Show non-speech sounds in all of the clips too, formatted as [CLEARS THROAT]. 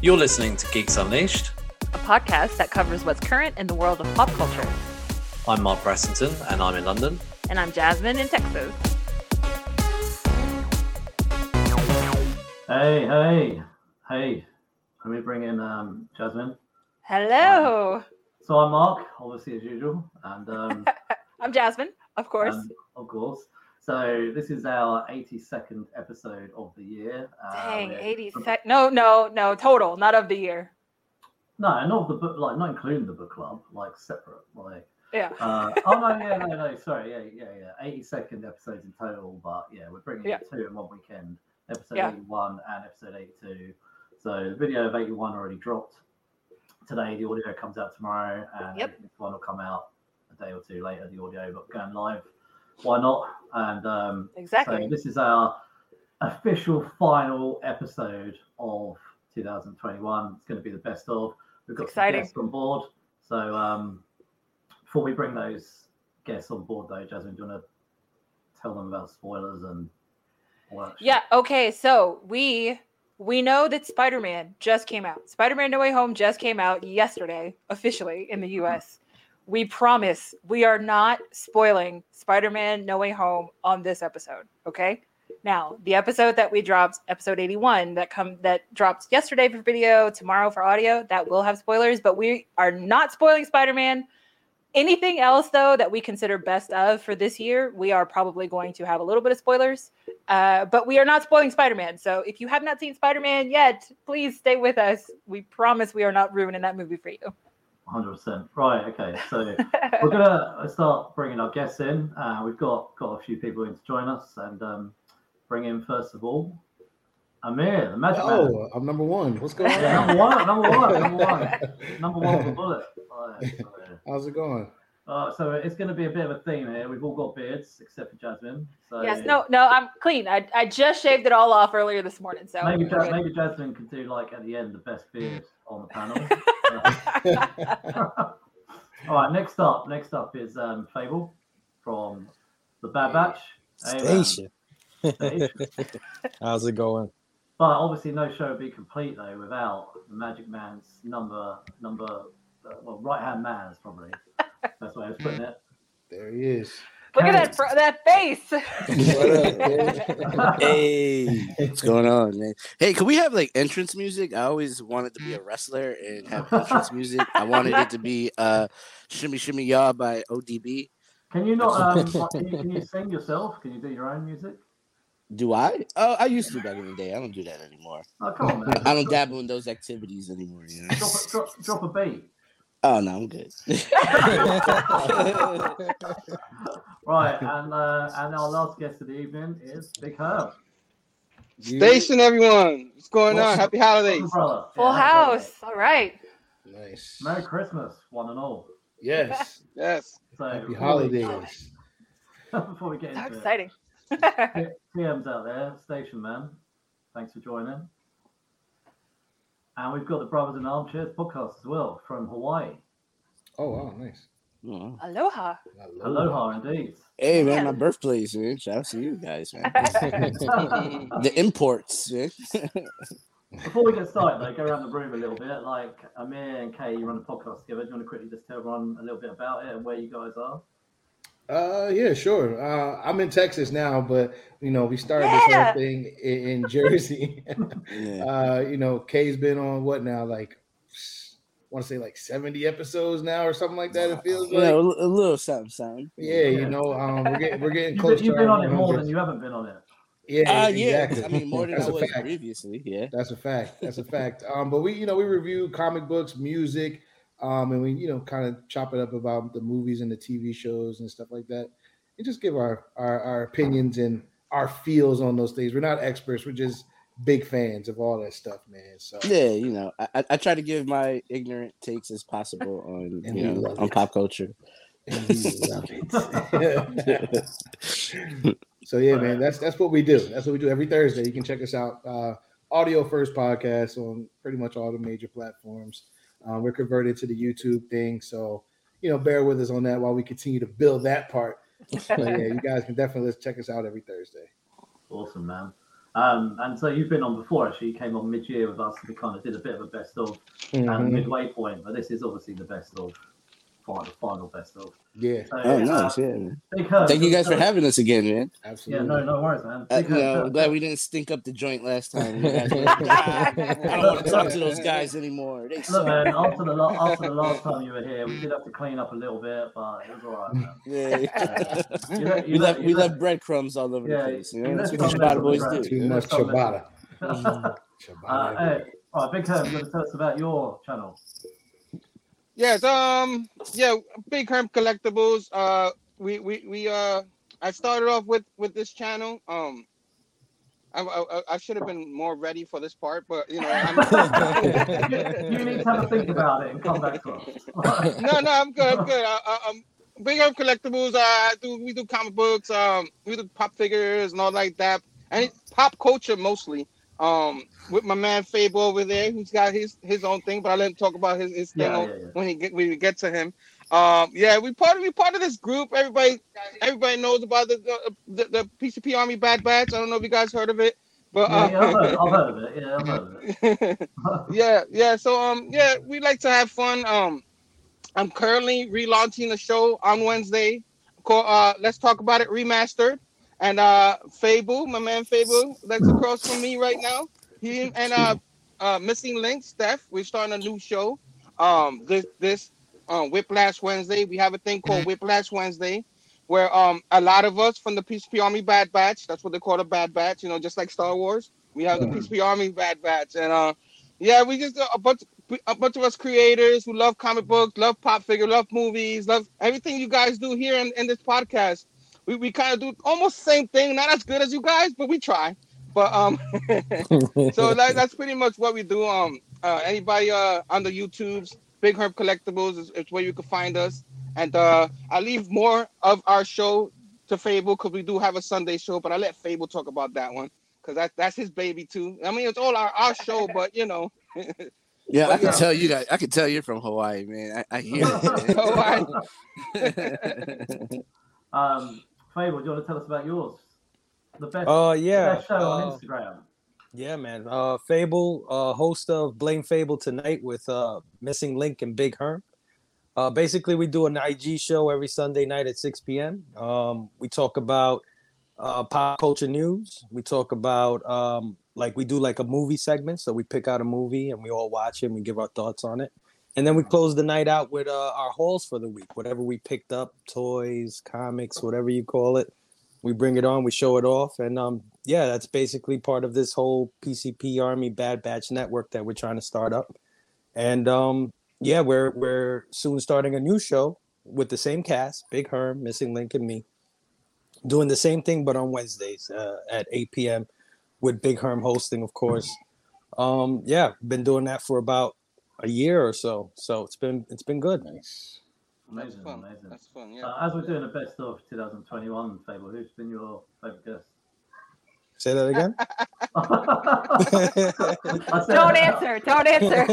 You're listening to Geeks Unleashed. a podcast that covers what's current in the world of pop culture. I'm Mark Brassington and I'm in London. And I'm Jasmine in Texas. Hey, hey, hey. Let me bring in um, Jasmine. Hello. So I'm Mark, obviously as usual, and um, [LAUGHS] I'm Jasmine, of course. and of course. So this is our 82nd episode of the year. Uh, Dang, we're- 80 sec. No, no, no, total, not of the year. No, not the book, like not including the book club, like separate, like. Yeah. Uh, oh no, yeah, no, no, sorry, yeah, yeah, yeah. 82nd episodes in total, but yeah, we're bringing Yeah. two in one weekend. Episode Yeah. 81 and episode 82. So the video of 81 already dropped today. The audio comes out tomorrow, and Yep. this one will come out a day or two later. The audio, but going live, why not? And um, Exactly. so this is our official final episode of 2021. It's going to be the best of. We've got some Exciting. guests on board. So um, before we bring those guests on board, though, Jasmine, do you want to tell them about spoilers and shit? Yeah. Okay. So we we know that Spider-Man just came out. Spider-Man: No Way Home just came out yesterday, officially in the U.S. We promise we are not spoiling Spider-Man: No Way Home on this episode. Okay. Now, the episode that we dropped, episode 81, that come that dropped yesterday for video, tomorrow for audio, that will have spoilers, but we are not spoiling Spider-Man. Anything else though that we consider best of for this year, we are probably going to have a little bit of spoilers. Uh, but we are not spoiling Spider-Man. So if you have not seen Spider-Man yet, please stay with us. We promise we are not ruining that movie for you. 100%. Right. Okay. So [LAUGHS] we're gonna start bringing our guests in. Uh, we've got got a few people in to join us, and um, bring in first of all Amir, the Magic Man. Oh, I'm number one. What's going Yeah, on? number one, number one, number one, [LAUGHS] number one for bullet. Right, so, How's it going? uh, so it's going to be a bit of a theme here. We've all got beards except for Jasmine. So yes, no, no, I'm clean. I, I just shaved it all off earlier this morning. So Maybe we're Ja- good. maybe Jasmine could do like at the end the best beard on the panel. [LAUGHS] all right, next up, next up is um, Fable from the Bad Batch. Hey. Station. Station. How's it going? But obviously, no show would be complete though without the Magic Man's number, number, uh, well, right hand man's probably. That's the way I was putting it. There he is. Look at that fr- that face. Up, [LAUGHS] Hey, what's going on, man? Hey, can we have like entrance music? I always wanted to be a wrestler and have [LAUGHS] entrance music. I wanted it to be uh Shimmy Shimmy Ya by ODB. Can you not? Um, [LAUGHS] can, you, can you sing yourself? Can you do your own music? Do I? Oh, I used to back in the day. I don't do that anymore. Oh, come on, man. I don't dabble in those activities anymore. You know? Drop a, drop, drop a beat. Oh no, I'm good. [LAUGHS] Right, [LAUGHS] and uh, and our last guest of the evening is Big Herb. Station, everyone. What's going on? Happy holidays. Brother. Full Yeah, happy house. All right. Nice. Merry Christmas, one and all. Yes. [LAUGHS] Yes. So Happy holidays. Before we get So into it, exciting. PM's out there, station man. Thanks for joining. And we've got the Brothers in Armchairs podcast as well from Hawaii. Oh wow, nice. Oh. Aloha. Aloha, indeed. Hey man, Yeah. my birthplace, man. Shout out to you guys, man. [LAUGHS] the imports, man. [LAUGHS] Before we get started, though, go around the room a little bit. Like Amir and Kay, you run a podcast together. Do you want to quickly just tell everyone a little bit about it and where you guys are? Uh, yeah, sure. Uh, I'm in Texas now, but you know, we started this whole thing in, in Jersey. [LAUGHS] Yeah. [LAUGHS] uh, you know, Kay's been on what now? Like, want to say like 70 episodes now or something like that. It feels You like. know, a, a little something, something. Yeah, you know, um, we're getting we're getting [LAUGHS] You've close. been, you've been on it more than you haven't been on it. Yeah, Uh, yeah. I mean, more than That's I a was fact. previously. Yeah. That's a fact. That's a fact. Um, but we, you know, we review comic books, music, um, and we, you know, kind of chop it up about the movies and the TV shows and stuff like that, and just give our our, our opinions and our feels on those things. We're not experts. We're just big fans of all that stuff, man. So Yeah, you know, I, I- try to give my ignorant takes as possible on you know on it. pop culture. and we love it. [LAUGHS] so yeah, man, that's that's what we do. That's what we do every Thursday. You can check us out. Uh, audio first podcast on pretty much all the major platforms. Um, we're converted to the YouTube thing, so you know, bear with us on that while we continue to build that part. But yeah, you guys can definitely check us out every Thursday. Awesome, man. Um, and so you've been on before. Actually, you came on mid-year with us, and we kind of did a bit of a best of and Mhm. midway point. But this is obviously the best of, final, final best of. Yeah, So, Oh, uh, nice. Yeah, man. Thank you guys for having us again, man. Absolutely. Yeah, no, no worries, man. Uh, Big you know, I'm glad we didn't stink up the joint last time. You guys were like, "Ah, I don't want to talk to those guys anymore. They Look, man, after the, after the last time you were here, we did have to clean up a little bit, but it was all right, man. [LAUGHS] Yeah, You let- you we let- left we left breadcrumbs all over Yeah, the place. You you know, that's what some Ciabatta boys do. Too much that's ciabatta. [LAUGHS] uh, Ciabatta. hey, all right, Big Herb, you want to tell us about your channel? Yes, um, yeah, Big Herb Collectibles. Uh, we we we uh, I started off with with this channel. Um, I I, I should have been more ready for this part, but you know, I'm, [LAUGHS] you need to have a think about it and come back to us. [LAUGHS] no, no, I'm good. I'm good. I, I, um, Big Herb Collectibles. Uh, I do we do comic books. Um, we do pop figures and all like that, and pop culture mostly. Um, with my man Fable over there, who's got his his own thing, but I let him talk about his his thing Yeah, yeah, yeah. when he get when we get to him. Um, yeah, we part of we part of this group. Everybody everybody knows about the the, the, the PCP Army Bad Batch. I don't know if you guys heard of it, but Yeah, uh, yeah, I've, heard, I've heard of it. Yeah, I've heard of it. [LAUGHS] yeah, yeah. So um, yeah, we like to have fun. Um, I'm currently relaunching a show on Wednesday called uh, Let's Talk About It Remastered, and uh, Fable, my man Fable, that's across from me right now. He and uh, uh, Missing Link, Steph, we're starting a new show. Um, this this uh, Whiplash Wednesday, we have a thing called Whiplash Wednesday. Where um a lot of us from the PCP Army Bad Batch, that's what they call the Bad Batch, you know, just like Star Wars. We have the PCP Army Bad Batch, and uh, yeah, we just a bunch a bunch of us creators who love comic books, love pop figure, love movies, love everything you guys do here in, in this podcast. We, we kind of do almost the same thing, not as good as you guys, but we try. But um, [LAUGHS] so that, that's pretty much what we do. Um, uh, anybody uh on the YouTubes, Big Herb Collectibles is, is where you can find us. And uh, I leave more of our show to Fable because we do have a Sunday show, but I let Fable talk about that one because that, that's his baby too. I mean, it's all our, our show, but you know. [LAUGHS] Yeah, I But can yeah. tell you guys. I can tell you're from Hawaii, man. I, I hear [LAUGHS] Hawaii. um, Fable, do you want to tell us about yours? The best, Uh, yeah. best show on uh, Instagram. Yeah, man. Uh, Fable, uh, host of Blame Fable tonight with uh, Missing Link and Big Herm. Uh, basically, we do an IG show every Sunday night at 6 p.m. Um, we talk about uh, pop culture news. We talk about um, like we do like a movie segment. So we pick out a movie and we all watch it and we give our thoughts on it. And then we close the night out with uh, our hauls for the week, whatever we picked up, toys, comics, whatever you call it. We bring it on, we show it off, and um, yeah, that's basically part of this whole PCP Army Bad Batch network that we're trying to start up. And um, yeah, we're we're soon starting a new show with the same cast, Big Herm, Missing Link, and me, doing the same thing but on Wednesdays uh, at 8 p.m. with Big Herm hosting, of course. Um, yeah, been doing that for about a year or so, so it's been it's been good. Nice. That's Amazing, fun. amazing. That's fun. Yeah. Uh, as we're doing the best of 2021, Fable, who's been your favourite guest? Say that again. I [LAUGHS] said, Don't answer. Don't answer.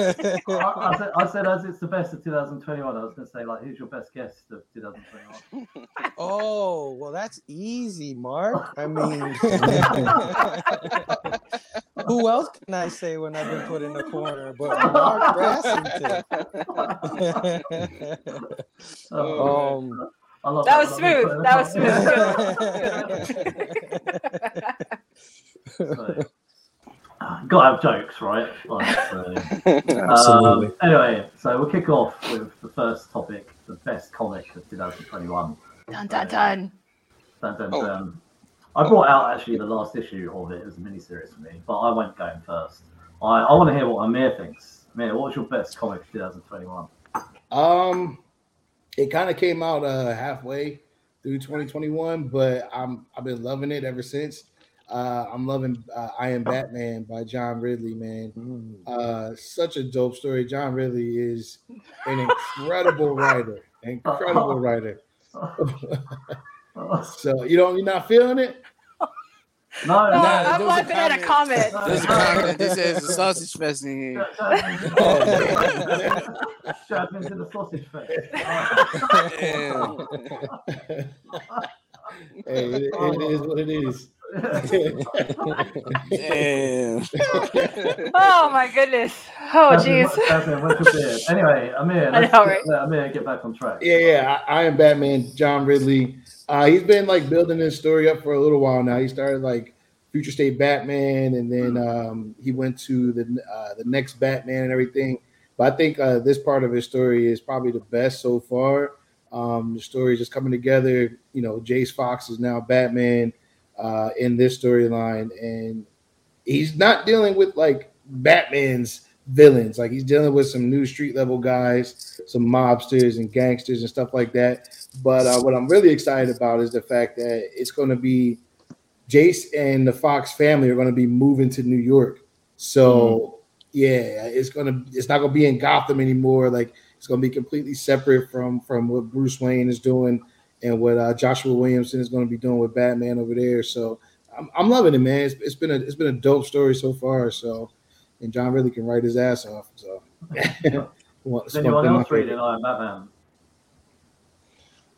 I, I, said, I said, as it's the best of 2021, I was going to say, like, who's your best guest of 2021? Oh, well, that's easy, Mark. I [LAUGHS] mean, [LAUGHS] who else can I say when I've been put in the corner but Mark Brassington? Oh, um, I love That I was smooth. That was it on. So, [LAUGHS] gotta have jokes, right? Like, so, [LAUGHS] Absolutely. Um, anyway, so we'll kick off with the first topic, the best comic of 2021. dun dun dun. Dun, dun, Oh. dun. I brought out actually the last issue of it as a miniseries for me, but I won't go in first. I, I want to hear what Amir thinks. Amir, what's your best comic of 2021? Um, it kind of came out uh halfway through 2021, but I'm I've been loving it ever since. Uh, I'm loving uh, I Am Batman by John Ridley, man. mm, Uh, such a dope story. John Ridley is an incredible writer, incredible writer. [LAUGHS] So you don't you're not feeling it? No, No, no, I'm there was a laughing at a comment. comment. There's a comment that says a sausage fest in here. [LAUGHS] Shoved into the sausage fest. [LAUGHS] Hey, it, it is what it is. Damn. Oh my goodness. Oh jeez. Jasmine, what's your beard? Anyway, Amir, I let's know, get- right? let Amir get back on track. Yeah, yeah. I, I am Batman. John Ridley. Uh, he's been like building this story up for a little while now. He started like Future State Batman, and then um, he went to the uh, the next Batman and everything. But I think uh, this part of his story is probably the best so far. Um, the story is just coming together. You know, Jace Fox is now Batman uh, in this storyline, and he's not dealing with like Batman's villains. Like he's dealing with some new street level guys, some mobsters and gangsters and stuff like that. But uh, what I'm really excited about is the fact that it's going to be Jace and the Fox family are going to be moving to New York. So yeah, it's gonna it's not gonna be in Gotham anymore. Like it's gonna be completely separate from from what Bruce Wayne is doing and what uh, Joshua Williamson is going to be doing with Batman over there. So I'm, I'm loving it, man. It's, it's been a it's been a dope story so far. So and John Ridley can write his ass off. So [LAUGHS] Well, it's Is one anyone else reading favorite. I Am Batman?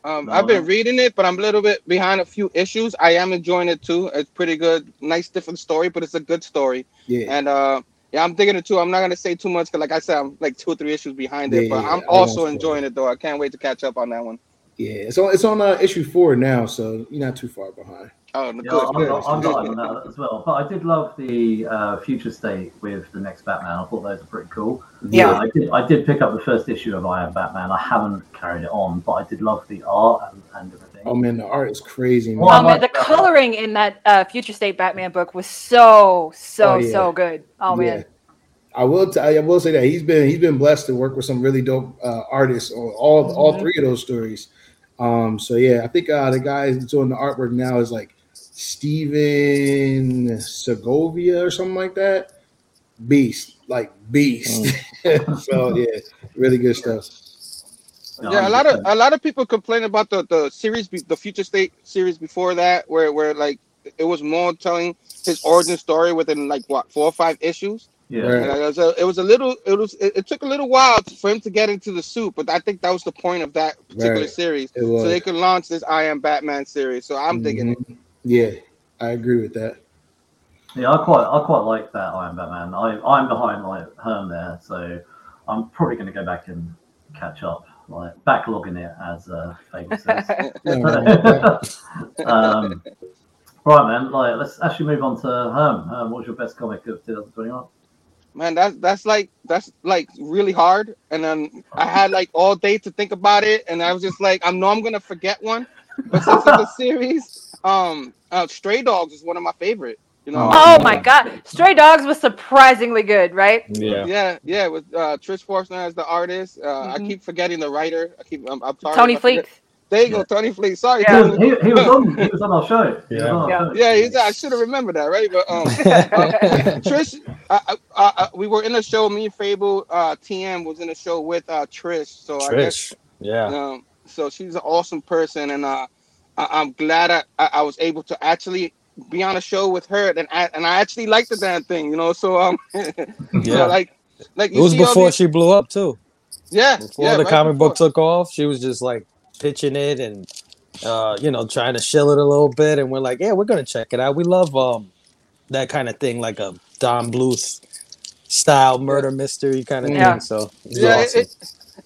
Um, No, I've been reading it, but I'm a little bit behind a few issues. I am enjoying it too. It's pretty good, nice different story, but it's a good story. Yeah, And uh, yeah, I'm digging it too. I'm not gonna say too much because, like I said, I'm like two or three issues behind it. Yeah, but yeah, I'm I also enjoying it though. I can't wait to catch up on that one. Yeah. It's on it's on uh, issue four now, so you're not too far behind. Oh, Yeah, good. I'm, good. not, I'm not on that as well. But I did love the uh, future state with the next Batman. I thought those were pretty cool. Yeah. I did. I did pick up the first issue of I Am Batman. I haven't carried it on, but I did love the art and, and everything. Oh man, the art is crazy, man. Well, I Um, like the coloring in that uh, Future State Batman book was so so Oh, yeah. so good. Oh man. I will. T- I will say that he's been he's been blessed to work with some really dope uh, artists on all all Mhm. three of those stories. Um, so yeah, I think uh, the guy who's doing the artwork now is like Stephen Segovia or something like that. Beast, like beast. [LAUGHS] so yeah, really good stuff. Yeah, a lot of a lot of people complain about the the series, the Future State series before that, where where like it was more telling his origin story within like what four or five issues. Yeah. Right. And it was a, it was a little it was it, it took a little while for him to get into the suit, but I think that was the point of that particular Right. series, so they could launch this I Am Batman series. So I'm digging it. Mhm. Yeah, I agree with that. Yeah, I quite, I quite like that I Am Batman. I, I'm behind like Herm there, so I'm probably going to go back and catch up, like backlogging it as uh, Fable says. [LAUGHS] [LAUGHS] um, right, man. Like, let's actually move on to Herm. Herm, what's your best comic of 2021? Man, that's that's like that's like really hard. And then I had like all day to think about it, and I was just like, I know I'm gonna forget one, but since it's a [LAUGHS] series, um, uh, Stray Dogs is one of my favorite. You know, Oh my god. Stray Dogs was surprisingly good, right? Yeah. yeah, yeah, with uh, Trish Forstner as the artist. Uh, I Mhm. keep forgetting the writer. I keep I'm, I'm sorry. Tony if I forget- Fleecs. There you go, Tony Fleek. Sorry. Yeah. He, Tony. was, he, he was on. He was on our show. [LAUGHS] Yeah. our Yeah. show. Yeah, he's, I should have remembered that, right? But um, [LAUGHS] uh, Trish, I, I, I, we were in a show. Me and Fable, uh, TM was in a show with uh, Trish. So I guess Trish. Yeah. Um, so she's an awesome person, and uh, I, I'm glad I, I, I was able to actually be on a show with her, and I, and I actually liked the damn thing, you know. So um, [LAUGHS] so Yeah. like like It was see before these- she blew up too. yeah Before yeah, the right comic book took off, she was just like pitching it and uh, you know, trying to shill it a little bit. And we're like, yeah, we're gonna check it out. We love um that kind of thing, like a Don Bluth style murder mystery kind of Yeah. thing. So it's Yeah, awesome. it,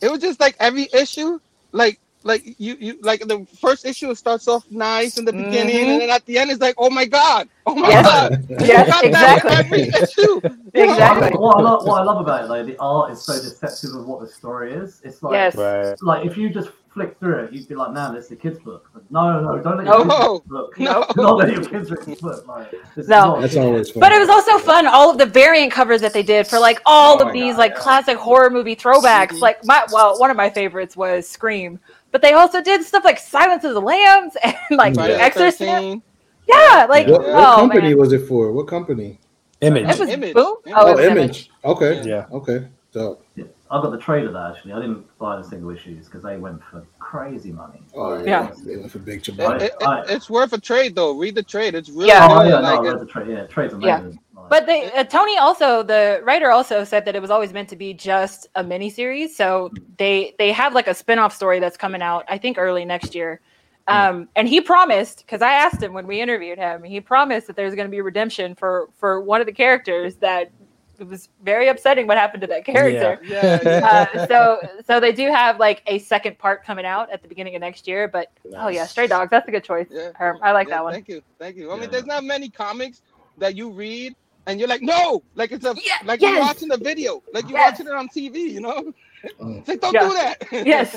it was just like every issue, like like you you like the first issue starts off nice in the beginning, Mhm. and then at the end it's like, oh my god, oh my Yes. god, Yes, You got that with exactly. every issue. [LAUGHS] Exactly. What I, love, what I love about it, though, the art is so deceptive of what the story is. It's like, Yes. right. like if you just flick through it, you'd be like, "Man, this is a kid's book." But no, no, don't let your No. kids read this book. No. [LAUGHS] don't let your kids read this book. Like, this No. not That's always fun. But it was also fun. All of the variant covers that they did for like all Oh of these God, like yeah. classic horror movie throwbacks. Like my well, one of my favorites was Scream, but they also did stuff like Silence of the Lambs [LAUGHS] and like Friday the Exorcist. 13. Yeah, like What, what oh company man, was it for? What company? Image. it was Image. Boom. Image. Oh, Oh, it was oh, Image. Okay. Yeah. Okay. So, Yeah. I got the trailer of that actually. I didn't buy the single issues because they went for crazy money. oh Like, Yeah. They went for big It, it, it, it's worth a trade though. Read the trade. It's really Yeah. Oh good. yeah, like, no, I read the trade. Yeah, trade's Yeah. amazing. Like, But they, uh, Tony also the writer also said that it was always meant to be just a mini series. So they they have like a spin-off story that's coming out I think early next year. Um, and he promised because I asked him when we interviewed him, he promised that there's going to be redemption for for one of the characters that it was very upsetting what happened to that character. [LAUGHS] Yeah, yeah. Uh, so so they do have like a second part coming out at the beginning of next year. But oh yeah, Stray Dogs, that's a good choice. Yeah. Herm. I like Yeah, that one. Thank you, thank you. I mean, there's not many comics that you read and you're like, no, like it's a Yeah, like you're watching a video, like you're Yes. watching it on TV, you know? Mm. [LAUGHS] It's like, don't Yeah. do that. Yes.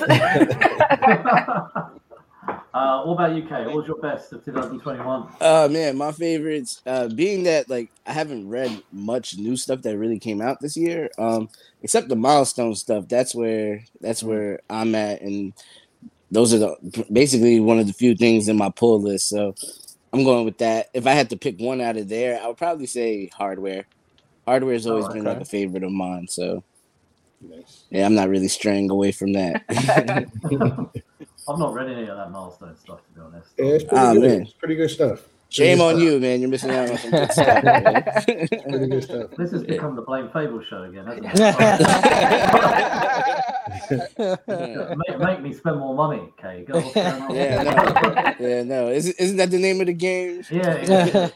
[LAUGHS] uh, what about you, Kay? What was your best of 2021? Uh man, my favorites. Uh, being that like I haven't read much new stuff that really came out this year. Um, except the milestone stuff. That's where that's where I'm at, and those are the basically one of the few things in my pull list. So I'm going with that. If I had to pick one out of there, I would probably say hardware. Hardware has always Oh, been like a favorite of mine. So Nice. yeah, I'm not really straying away from that. [LAUGHS] [LAUGHS] [LAUGHS] I've not read any of that milestone stuff, to be honest. Yeah, it's pretty Ah, good. man. It's pretty good stuff. Shame on you, man. You're missing out on some good stuff. [LAUGHS] Pretty good stuff. This has become the Blame Fable show again, hasn't it? [LAUGHS] make, make me spend more money, Kay. Go, what's going on? Yeah, no. yeah, no. Isn't, isn't that the name of the game? Yeah, yeah.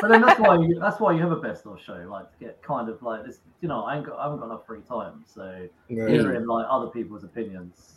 but then that's why you that's why you have a best of show, like to get kind of like this. You know, I ain't got I haven't got enough free time, so Right. hearing like other people's opinions.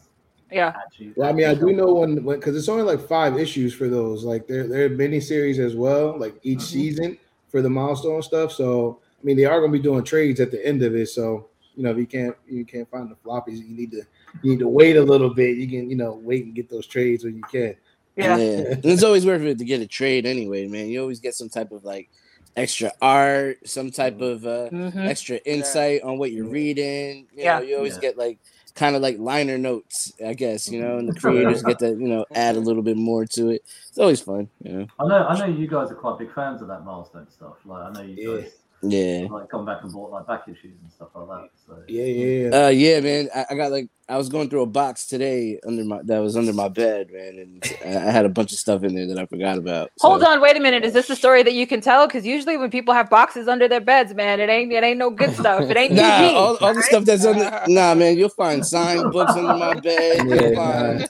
Yeah. Well, I mean, I do know when because it's only like five issues for those. Like there, there are mini series as well, like each Mhm. season for the milestone stuff. So I mean, they are going to be doing trades at the end of it. So you know, if you can't you can't find the floppies, you need to you need to wait a little bit. You can you know wait and get those trades when you can. Yeah. And it's always worth it to get a trade anyway, man. You always get some type of like extra art, some type of uh Mhm. extra insight on what you're reading. You Yeah. know, you always Yeah. get like kind of like liner notes, I guess, you know, and the [LAUGHS] creators get to, you know, add a little bit more to it. It's always fun, you know. I know I know you guys are quite big fans of that milestone stuff. Like I know you Yeah. guys Yeah. like come back and bought like back issues and stuff like that. So Yeah, yeah, yeah. Uh yeah, man. I, I got like I was going through a box today under my that was under my bed, man, and I I had a bunch of stuff in there that I forgot about. Hold on, wait a minute. Is this a story that you can tell? Because usually when people have boxes under their beds, man, it ain't it ain't no good stuff. It ain't [LAUGHS] Nah, PG. all, all the stuff that's under. Nah, man, you'll find signed books under my bed. You'll Yeah, find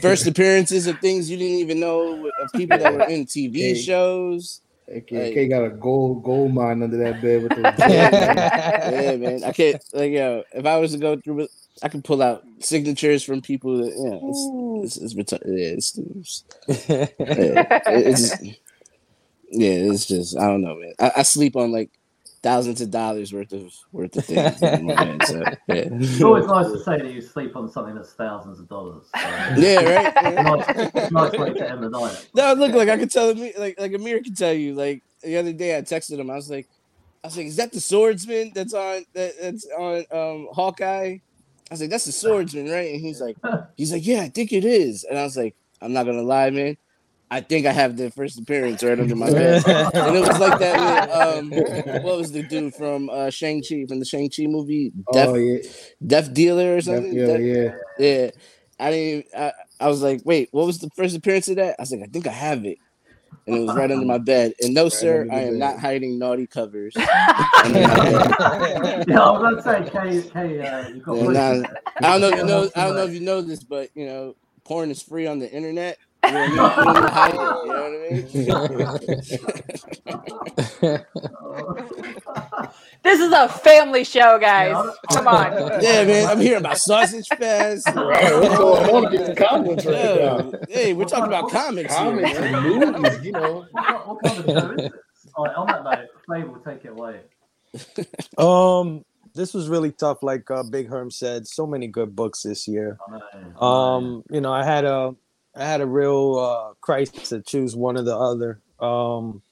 first appearances of things you didn't even know of people that were in TV [LAUGHS] Hey. shows. Okay, K got a gold gold mine under that bed with the [LAUGHS] Yeah, man. I can't like yo. If I was to go through, it, I could pull out signatures from people that you know. It's it's, it's, reti- yeah, it's, it's, [LAUGHS] yeah, it's yeah, it's just I don't know, man. I, I sleep on like thousands of dollars worth of worth of things. in so, yeah. it's always nice to say that you sleep on something that's thousands of dollars. [LAUGHS] So, Yeah, right. Nice, nice way to end the night. No, look, like I could tell like like Amir can tell you. Like the other day, I texted him. I was like, I was like, is that the swordsman that's on that, that's on um Hawkeye? I was like, that's the swordsman, right? And he's like, he's like, yeah, I think it is. And I was like, I'm not gonna lie, man. I think I have the first appearance right under my [LAUGHS] bed. and it was like that with [LAUGHS] um what was the dude from uh Shang-Chi from the Shang-Chi movie? Death oh yeah, Death Dealer or something? yeah, Death- yeah. yeah. I didn't. I, I was like, wait, what was the first appearance of that? I was like, I think I have it, and it was right under my [LAUGHS] bed. And no, sir, I am bed. not hiding naughty covers. under my bed. Yeah, I was going to say, Kay, Kay uh, you've got Yeah, proof nah, of that. I don't know if you know. I don't know if you know this, but you know, porn is free on the internet. You know what I mean? You don't need to hide it, you know what I mean? This is a family show, guys. Come on. yeah, man. I'm hearing about Sausage Fest. Hey, what's going on with these comics right Yeah. now? Hey, we're talking about comics. here, Comics man. and movies, you know. What, what kind of show is this? All right, on that note, Fable, take it away. [LAUGHS] um, this was really tough. Like uh, Big Herm said, so many good books this year. I know, I know. Um, you know, I had a I had a real uh crisis to choose one or the other. Um,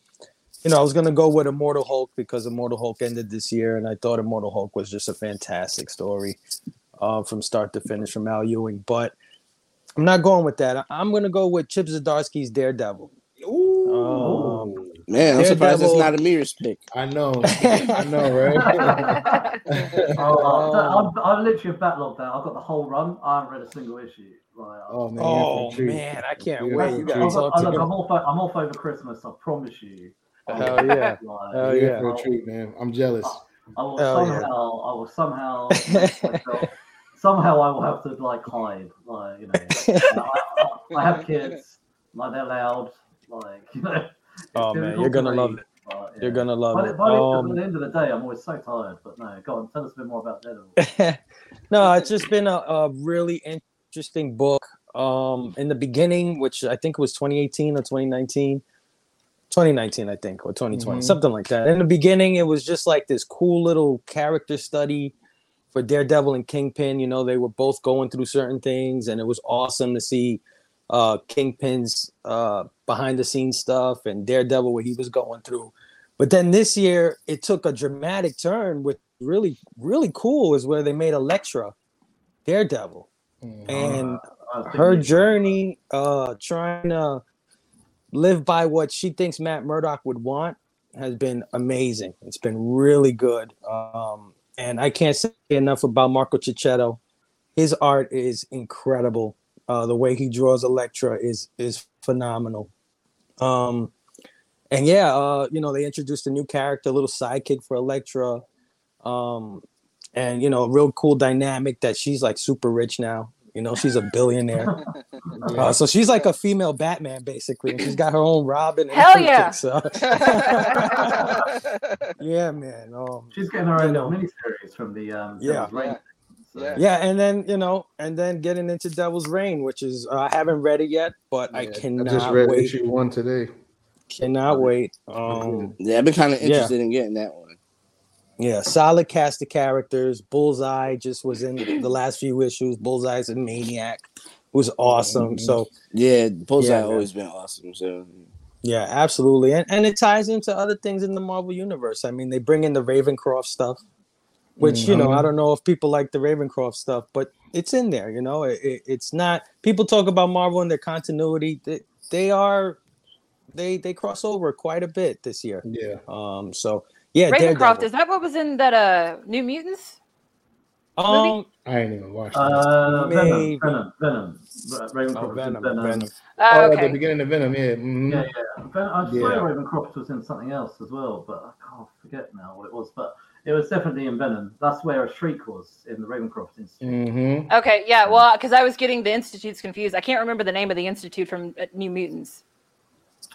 you know, I was gonna go with Immortal Hulk because Immortal Hulk ended this year, and I thought Immortal Hulk was just a fantastic story, uh, from start to finish from Al Ewing. But I'm not going with that. I- I'm gonna go with Chip Zdarsky's Daredevil. Um, Man, I'm surprised that's Daredevil- not Amir's pick. I know, [LAUGHS] I know, right? Oh, [LAUGHS] I'm, I'm literally a backlog there. I've got the whole run. I haven't read a single issue. Like, oh man, oh you're for a treat. man, I can't You're wait. for You a gotta. I'll, look, I'm, off, I'm off over Christmas. I promise you. Hell yeah. Like, Hell You're yeah. for a treat, man. I'm jealous. I will Hell yeah. somehow, I will somehow [LAUGHS] myself somehow I will have to like hide, like you know. [LAUGHS] I, I, I have kids, like they're loud, like you know. Oh, man, you're gonna love it. but, You're gonna love By, the- it. by Um, at the end of the day, I'm always so tired. But no, go on, tell us a bit more about [LAUGHS] that. no, it's just been a, a really interesting book. Um, in the beginning, which I think was 2018 or 2019, 2019, I think, or 2020, Mhm. something like that. In the beginning, it was just like this cool little character study for Daredevil and Kingpin. You know, they were both going through certain things, and it was awesome to see uh, Kingpin's uh, behind the scenes stuff and Daredevil what he was going through. But then this year, it took a dramatic turn, which really, really cool is where they made Elektra Daredevil. Mhm. And I her journey uh trying to live by what she thinks Matt Murdock would want has been amazing. It's been really good. Um and I can't say enough about Marco Checchetto. His art is incredible. Uh the way he draws Elektra is is phenomenal. Um and yeah, uh you know, they introduced a new character, a little sidekick for Elektra. Um and you know, a real cool dynamic that she's like super rich now. You know, she's a billionaire. [LAUGHS] Uh, so she's like a female Batman, basically. And she's got her own Robin. And Hell everything, yeah. So [LAUGHS] yeah, man. Um, She's getting her own know. little miniseries from the um, Yeah. Yeah. Yeah. yeah, and then you know, and then getting into Devil's Reign, which is uh, I haven't read it yet, but I Yeah, cannot I just read wait. issue one today. Cannot wait. Um, Yeah, I've been kind of Yeah. interested in getting that one. Yeah, solid cast of characters. Bullseye just was in the last few issues. Bullseye's a maniac. Was awesome. Mhm. So Yeah, Bullseye Yeah, always been awesome. So Yeah, absolutely. And and it ties into other things in the Marvel universe. I mean, they bring in the Ravencroft stuff, which, you know, I Mhm. don't know if people like the Ravencroft stuff, but it's in there, you know. It, it- it's not people talk about Marvel and their continuity. They, they are they they cross over quite a bit this year. Yeah. Um so yeah, Ravencroft, Daredevil. is that what was in that uh New Mutants? um I ain't even watched that. Uh, Venom, Venom, Venom. Ravencroft oh, was Venom, Venom. Venom. Oh, oh, at the beginning of Venom, yeah. mhm. Yeah, yeah. Ven- I swear Yeah. Ravencroft was in something else as well, but I can't forget now what it was. But it was definitely in Venom. That's where a shriek was in the Ravencroft Institute. Mhm. Okay, yeah. Well, because I was getting the institutes confused. I can't remember the name of the institute from uh, New Mutants.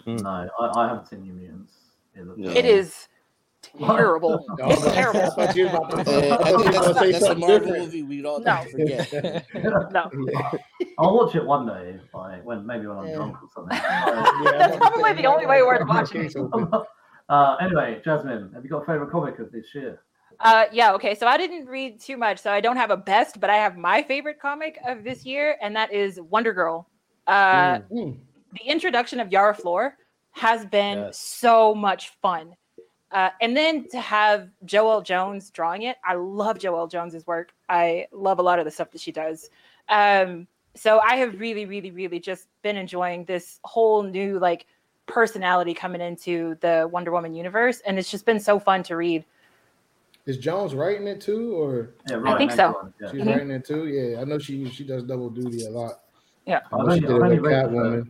Mm. No, I, I haven't seen New Mutants. It looks- Yeah. It is terrible. [LAUGHS] Oh, It's I terrible. thought you were about to- Uh, [LAUGHS] I thought you think were that's, gonna say that's a something Marvel different. movie we'd all No. no. forget. [LAUGHS] No. I'll watch it one day, like when maybe when I'm Yeah. drunk or something. Yeah, Probably the only way worth watching. uh, anyway, Jasmine, have you got a favorite comic of this year? Uh, yeah, okay. So I didn't read too much, so I don't have a best, but I have my favorite comic of this year, and that is Wonder Girl. Uh, Mm. The introduction of Yara Flor has been Yes. so much fun. Uh, and then to have Joelle Jones drawing it, I love Joelle Jones's work. I love a lot of the stuff that she does. Um, so I have really, really, really just been enjoying this whole new like personality coming into the Wonder Woman universe, and it's just been so fun to read. Is Jones writing it too, or Yeah, right. think so. one, yeah. she's Mhm. writing it too? Yeah, I know she she does double duty a lot. Yeah. I I've only, I've only read the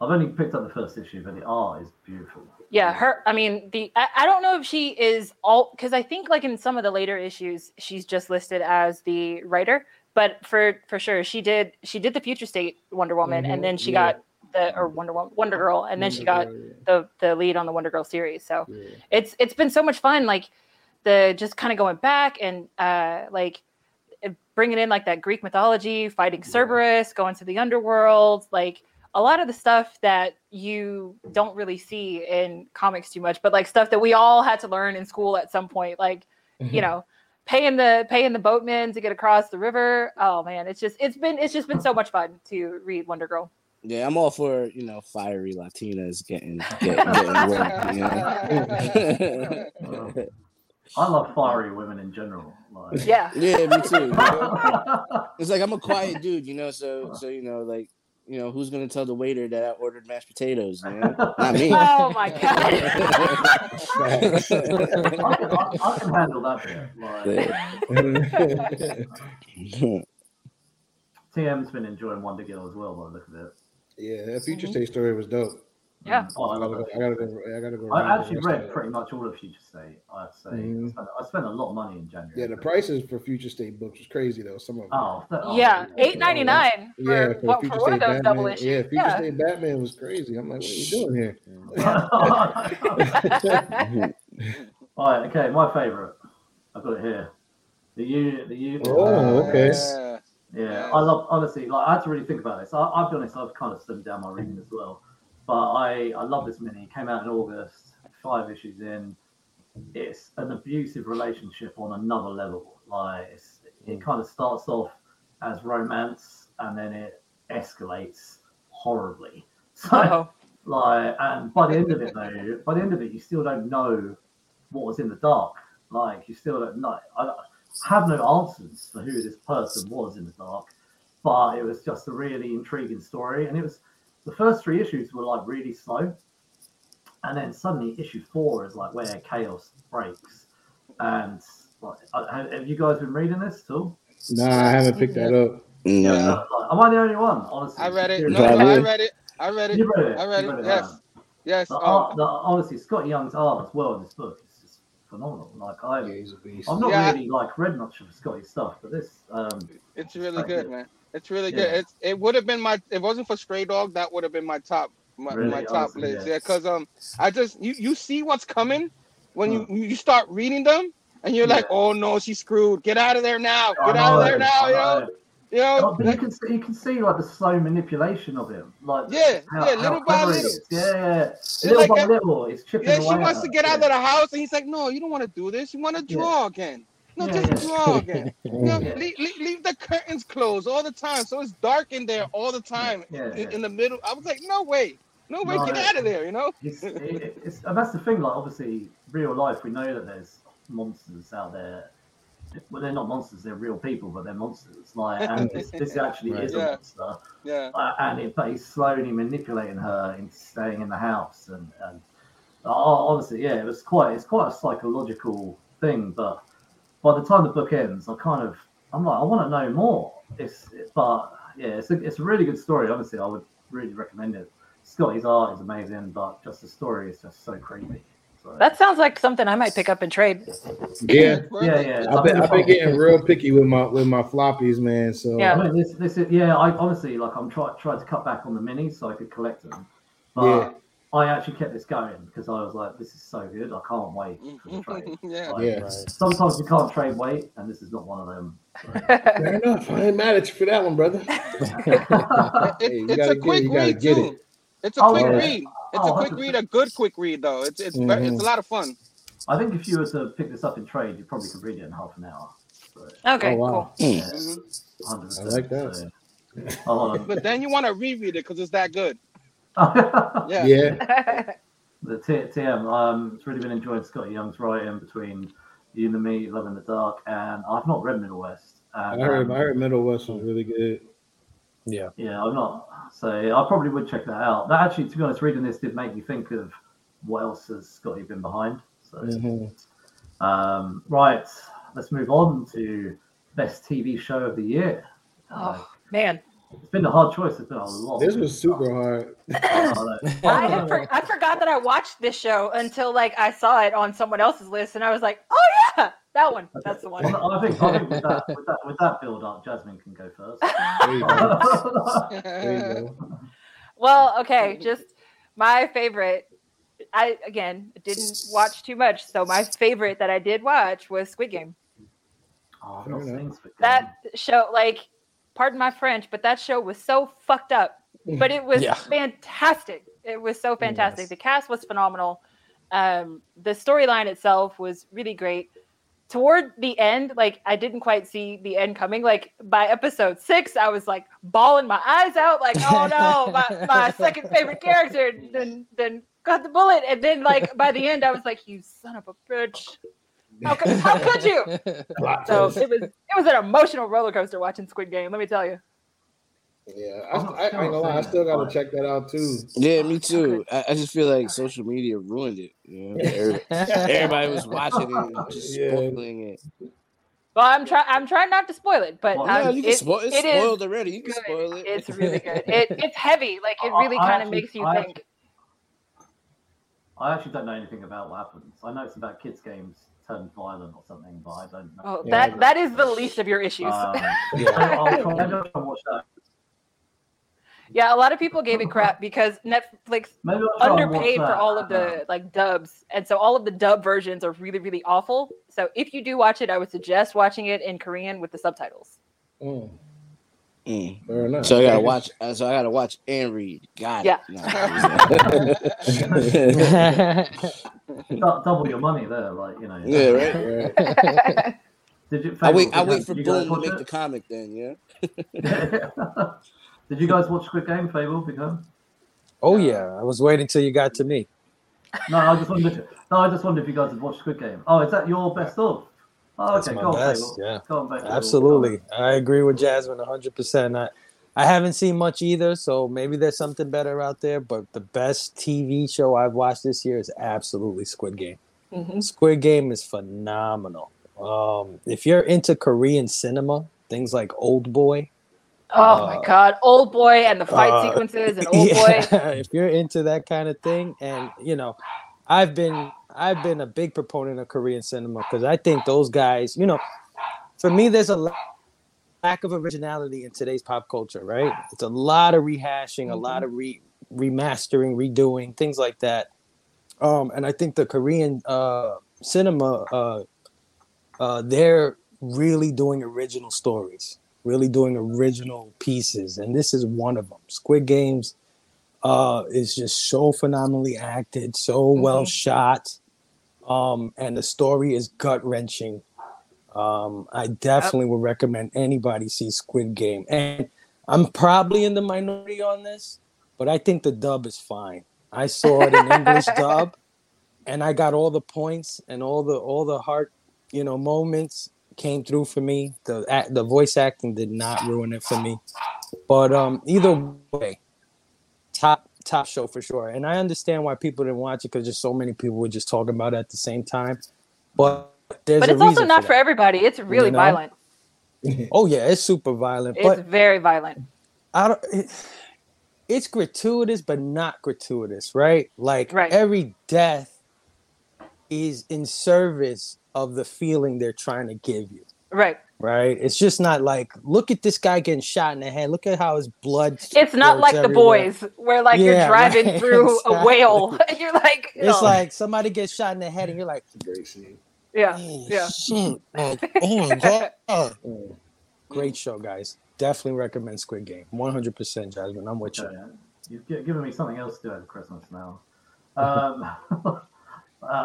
I've only picked up the first issue, but the art is beautiful. Yeah, her. I mean, the I, I don't know if she is all because I think like in some of the later issues, she's just listed as the writer. But for for sure, she did she did the Future State Wonder Woman, Mhm, and then she yeah. got the or Wonder Woman Wonder Girl, and then she got Yeah, the the lead on the Wonder Girl series. So yeah. it's it's been so much fun, like the just kind of going back and uh like bringing in like that Greek mythology, fighting. Cerberus, going to the underworld, like a lot of the stuff that you don't really see in comics too much, but like stuff that we all had to learn in school at some point, like you mm-hmm. know paying the paying the boatmen to get across the river oh man it's just it's been it's just been so much fun to read wonder girl Yeah, I'm all for you know fiery Latinas getting [LAUGHS] getting, getting work. You know? [LAUGHS] [LAUGHS] I love fiery women in general. Like. yeah yeah, me too. you know? It's like I'm a quiet dude, you know. So so you know like you know who's gonna tell the waiter that I ordered mashed potatoes? You know? [LAUGHS] Not me. oh my god I, I, I, can handle that bit. TM's been enjoying Wonder Girl as well by the look of it. yeah, that Future mm-hmm. State story was dope. Yeah. Oh, I I gotta go. I gotta go. I gotta go. I actually read of pretty much all of Future State. I have to say, Mhm. I, spent, I spent a lot of money in January. Yeah, the prices for future state books was crazy though. Some of them. Oh, oh, Yeah, eight ninety nine for, yeah, for what, Future for one of State those double Batman. issues. Yeah, Future Yeah. State Batman was crazy. I'm like, what are you doing here? [LAUGHS] [LAUGHS] [LAUGHS] All right, okay, my favorite. I've got it here. The U, the U. Oh, okay. Yeah. Yeah, I love honestly. Like I had to really think about this. I, I'll be honest. I've kind of slimmed down my reading as well, but I I love this mini. It came out in August. Five issues in. It's an abusive relationship on another level. Like it's, it kind of starts off as romance and then it escalates horribly. [LAUGHS] So Uh-oh. like, and by the end of it though, by the end of it, you still don't know what was in the dark. Like you still don't know. I, have no answers for who this person was in the dark, but it was just a really intriguing story. And it was the first three issues were like really slow, and then suddenly issue four is like where chaos breaks. And like, uh, have have you guys been reading this too? Nah, I haven't picked that up. No. Like, am I the only one? Honestly, I read it. No, I read it. I read it. You read it. I read You it. Yes. man. Yes. The um, art, the, honestly, Scott Young's art as well in this book is just phenomenal. Like I, Yeah, he's a beast. I've not Yeah. really like read much of Skottie's stuff, but this, um, It's really good, good. man. It's really Yeah. good. It's it would have been my. It wasn't for Stray Dog, that would have been my top. My, Really? my top Honestly, list. yeah. Yeah, because um, I just you you see what's coming when Huh. you you start reading them, and you're like, oh no, she's screwed. Get out of there now. Get out of there now. I You know. You know. But you can see, you can see like the slow manipulation of him, like Yeah, how, yeah, little by little. Yeah, yeah, It's little like by ev- little, it's chipping Yeah, she wants to get out yeah. of the house, and he's like, no, you don't want to do this. You want to Yeah. draw again. No, Yeah, just yeah. draw [LAUGHS] again. You know, Yeah. leave, leave, leave the curtains closed all the time, so it's dark in there all the time. Yeah, in, yeah. in the middle, I was like, no way, no way, No, get out of there. You know. It's, it, it's, and that's the thing. Like, obviously, real life, we know that there's monsters out there. Well, they're not monsters; they're real people, but they're monsters. Like, and [LAUGHS] this, this actually Right. is a monster. Yeah. uh, and it, but he's slowly manipulating her into staying in the house and, and uh, honestly yeah it was quite it's quite a psychological thing but by the time the book ends i kind of i'm like i want to know more it's it, but yeah it's a, it's a really good story honestly i would really recommend it Skottie's art is amazing but just the story is just so creepy so, That sounds like something I might pick up and trade. Yeah, yeah yeah I've been, I've been getting real picky with my with my floppies, man. So Yeah. I mean, this, this is, yeah, I honestly, like, I'm trying trying to cut back on the minis so I could collect them. But Yeah. I actually kept this going because I was like, this is so good. I can't wait for the [LAUGHS] trade. yeah. Like, yeah, Right. Sometimes you can't trade weight, and this is not one of them. fair enough. I ain't mad at you for that one, brother. [LAUGHS] [LAUGHS] It, Hey, you it's gotta a get- quick you gotta read get too. it. It's a Oh, quick yeah. read. It's Oh, a quick 100%. read, a good quick read though. It's it's very, it's a mm-hmm. lot of fun. I think if you were to pick this up in trade, you probably could read it in half an hour. So, Okay, Oh, wow. cool. Mm. yeah, Mhm. I like that. So, oh, But then you want to reread it because it's that good. On. Yeah. Yeah, the T- TM, um, it's really been enjoying Scott Young's writing between You and Me, Love in the Dark, and I've not read Middle West. I And, heard um, I heard Middle West was really good. Yeah. Yeah, I'm not. So I probably would check that out. That actually, to be honest, reading this did make me think of what else has Skottie been behind. So, Mhm. um, right, let's move on to best TV show of the year. oh man, It's been a hard choice. There's been a lot. This was super hard. I had for, I forgot that I watched this show until like I saw it on someone else's list, and I was like, oh yeah, that one. That's the one. Well, I think, I think with that, [LAUGHS] with that, with that build up, Jasmine can go first. There you go. There you go. [LAUGHS] Well, okay, just my favorite. I again didn't watch too much, so my favorite that I did watch was Squid Game. Oh, I've Fair not enough. seen Squid Game. That show, like, pardon my French, but that show was so fucked up, but it was Yeah. fantastic. It was so fantastic. Yes. The cast was phenomenal. Um, the storyline itself was really great. Toward the end, like I didn't quite see the end coming. Like by episode six, I was like bawling my eyes out, like, oh no, my, my [LAUGHS] second favorite character then then got the bullet. And then like by the end, I was like, you son of a bitch. How could, how could you? [LAUGHS] So it was it was an emotional roller coaster watching Squid Game. Let me tell you. Yeah, I, I, I ain't gonna lie. I still gotta check that out too. Yeah, me too. I, I just feel like social media ruined it. You know? Every- [LAUGHS] Everybody was watching it and just Yeah. spoiling it. Well, I'm trying. I'm trying not to spoil it, but Well, Yeah, um, you can it- spoil. It's it is spoiled already. You can good. spoil it. It's really good. [LAUGHS] It, it's heavy. Like it really I kind of makes you I think. I actually don't know anything about what happens. I know it's about kids' games turned violent or something, but I don't know. Oh, Yeah, that that is the least of your issues. Um, [LAUGHS] Yeah. I'll try, I'll watch that. yeah, a lot of people gave it crap because Netflix Maybe I'll try and watch underpaid for all of the like dubs, and so all of the dub versions are really really awful. So if you do watch it, I would suggest watching it in Korean with the subtitles. Mm, Mm. fair enough. So I gotta watch. uh, So I gotta watch and read. Got Yeah. it. [LAUGHS] [LAUGHS] Du- double your money there, like you know. yeah, right. [LAUGHS] Right. Did you? I wait. I wait for Boom to make it? the comic. Then yeah. Did you guys watch Squid Game, Fable? Because oh yeah, I was waiting till you got to me. no, I just wondered. If, no, I just wondered if you guys had watched Squid Game. Oh, is that your best of? Oh, That's okay, my go on, best, Fable. yeah. Go on, Fable. Absolutely, I agree with Jasmine hundred percent. I I haven't seen much either, so maybe there's something better out there. But the best TV show I've watched this year is absolutely Squid Game. Mhm. Squid Game is phenomenal. Um, if you're into Korean cinema, things like Old Boy, Oh my Uh, god, old boy and the fight uh, sequences and [LAUGHS] old boy. if you're into that kind of thing, and you know, I've been I've been a big proponent of Korean cinema because I think those guys, you know, for me, there's a la- lack of originality in today's pop culture, right? It's a lot of rehashing, a lot of re remastering, redoing, things like that. Um, and I think the Korean uh, cinema, uh, uh, they're really doing original stories, really doing original pieces, and this is one of them. Squid Games uh, is just so phenomenally acted, so well shot, um, and the story is gut wrenching. Um, I definitely would recommend anybody see Squid Game, and I'm probably in the minority on this, but I think the dub is fine. I saw it in English [LAUGHS] dub, and I got all the points and all the all the heart, you know, moments came through for me. The act, the voice acting did not ruin it for me, but um, either way, top top show for sure. And I understand why people didn't watch it because just so many people were just talking about it at the same time. But there's But it's also not for for everybody. It's really You know? violent. [LAUGHS] Oh yeah, it's super violent, It's very violent. I don't. It, it's gratuitous, but not gratuitous, right? Like Right. every death is in service of the feeling they're trying to give you, Right. Right? It's just not like, look at this guy getting shot in the head. Look at how his blood. It's not spurts like the boys where like you're [LAUGHS] driving right, through a whale and [LAUGHS] you're like, It's oh, like somebody gets shot in the head, and you're like, Great scene. yeah, oh, yeah. shit! Like, oh my god! Great show, guys. Definitely recommend Squid Game. 100%, Jasmine. I'm with you. Okay, You've given me something else to do over Christmas now. Um, [LAUGHS] uh,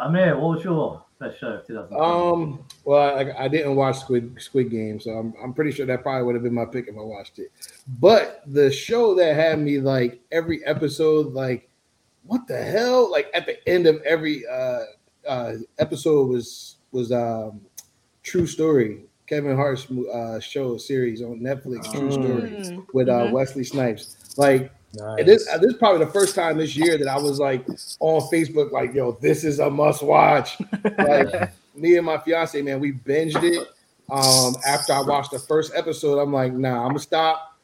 Amir, what was your best show of 2020? Um, well, I, I didn't watch Squid Squid Game, so I'm, I'm pretty sure that probably would have been my pick if I watched it. But the show that had me like every episode, like, what the hell? Like at the end of every uh, uh, episode was was um, True Story, Kevin Hart's uh, show series on Netflix, True Mm. Story, with uh, mhm. Wesley Snipes. Like Nice. and this, this is probably the first time this year that I was like on Facebook, like, yo, this is a must watch. [LAUGHS] like, me and my fiance, man, we binged it. Um, after I watched the first episode, I'm like, nah, I'm gonna stop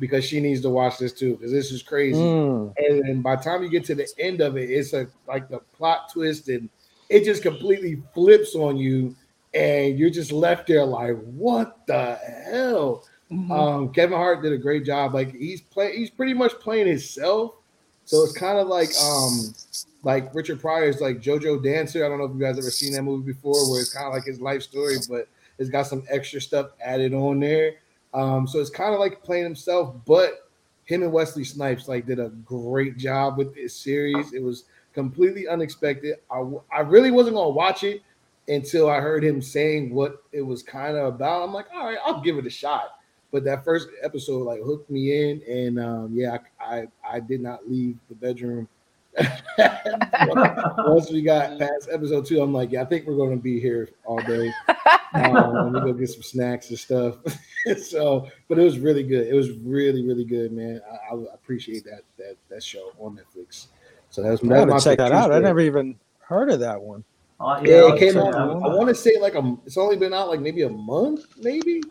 because she needs to watch this too, because this is crazy. Mm. And, and by the time you get to the end of it, it's a like the plot twist, and it just completely flips on you, and you're just left there like, what the hell? Mhm. Um, Kevin Hart did a great job. Like he's play, he's pretty much playing himself. So it's kind of like um, like Richard Pryor's like JoJo Dancer. I don't know if you guys ever seen that movie before, where it's kind of like his life story, but it's got some extra stuff added on there. Um, so it's kind of like playing himself, but him and Wesley Snipes like did a great job with this series. It was completely unexpected. I, I really wasn't gonna watch it until I heard him saying what it was kind of about. I'm like, all right, I'll give it a shot. But that first episode like hooked me in, and um, yeah, I, I I did not leave the bedroom. [LAUGHS] Once we got past episode two, I'm like, yeah, I think we're going to be here all day. [LAUGHS] Um, let me go get some snacks and stuff. [LAUGHS] so, but it was really good. It was really, really good, man. I, I appreciate that that that show on Netflix. So that was I that gotta my check that true out. I never even heard of that one. Uh, Yeah, I'll it came out. that I want to say like a. It's only been out like maybe a month, maybe.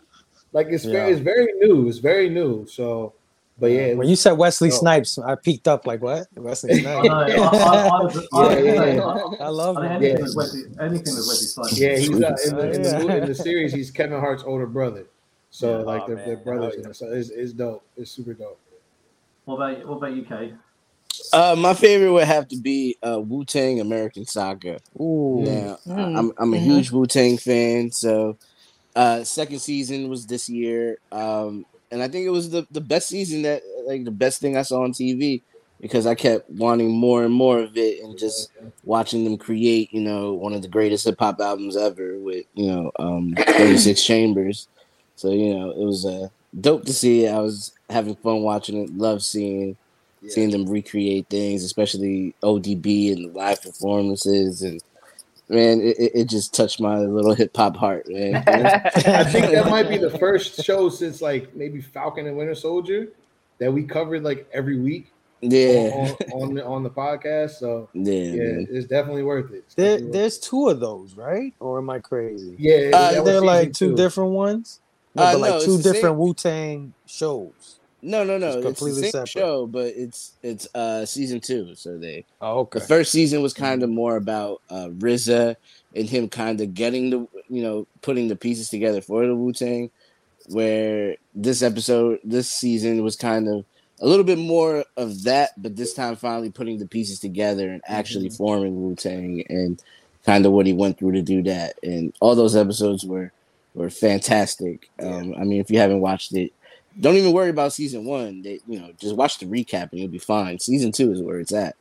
Like it's Yeah. very, it's very new. It's very new. So But yeah, When you said Wesley Oh. Snipes, I peeked up like what? Wesley [LAUGHS] Snipes. I, [LAUGHS] Yeah, yeah, yeah. Love I it. think Yeah. anything with Wesley, anything with Wesley Snipes. yeah, he's uh, in, the, in, the, [LAUGHS] mo- yeah. in the series. He's Kevin Hart's older brother. So Yeah. like Oh, they're, they're brothers, Oh, yeah. so it's, it's dope. It's super dope. What about what about UK? Uh, my favorite would have to be uh, Wu Tang American Saga. Ooh. Now, Mm. I'm I'm a Mhm. huge Wu Tang fan, so uh, second season was this year, um, and I think it was the the best season that like the best thing I saw on TV because I kept wanting more and more of it, and just watching them create, you know, one of the greatest hip hop albums ever with you know um, 36 [CLEARS THROAT] Chambers. So you know, it was uh, dope to see. I was having fun watching it. Love seeing seeing them recreate things, especially ODB and the live performances, and man, it, it- it just touched my little hip hop heart, man. [LAUGHS] I think that might be the first show since like maybe Falcon and Winter Soldier that we covered like every week yeah, on, on the on the podcast. So yeah, yeah, it's definitely worth it. It's There, definitely worth there's two of those, right? Or am I crazy? yeah, Uh, They're like two two. different ones. No, Uh, but no, like it's two different Wu Tang shows. No, no, no. It's It's, the same separate. show, but it's it's uh season two. So they Oh, the first season was kind of more about uh RZA and him kind of getting the you know putting the pieces together for the Wu Tang. Where this episode, this season was kind of a little bit more of that, but this time finally putting the pieces together and actually forming Wu Tang and kind of what he went through to do that. And all those episodes were were fantastic. Um, I mean, if you haven't watched it, don't even worry about season one. They, you know, just watch the recap and you'll be fine. Season two is where it's at.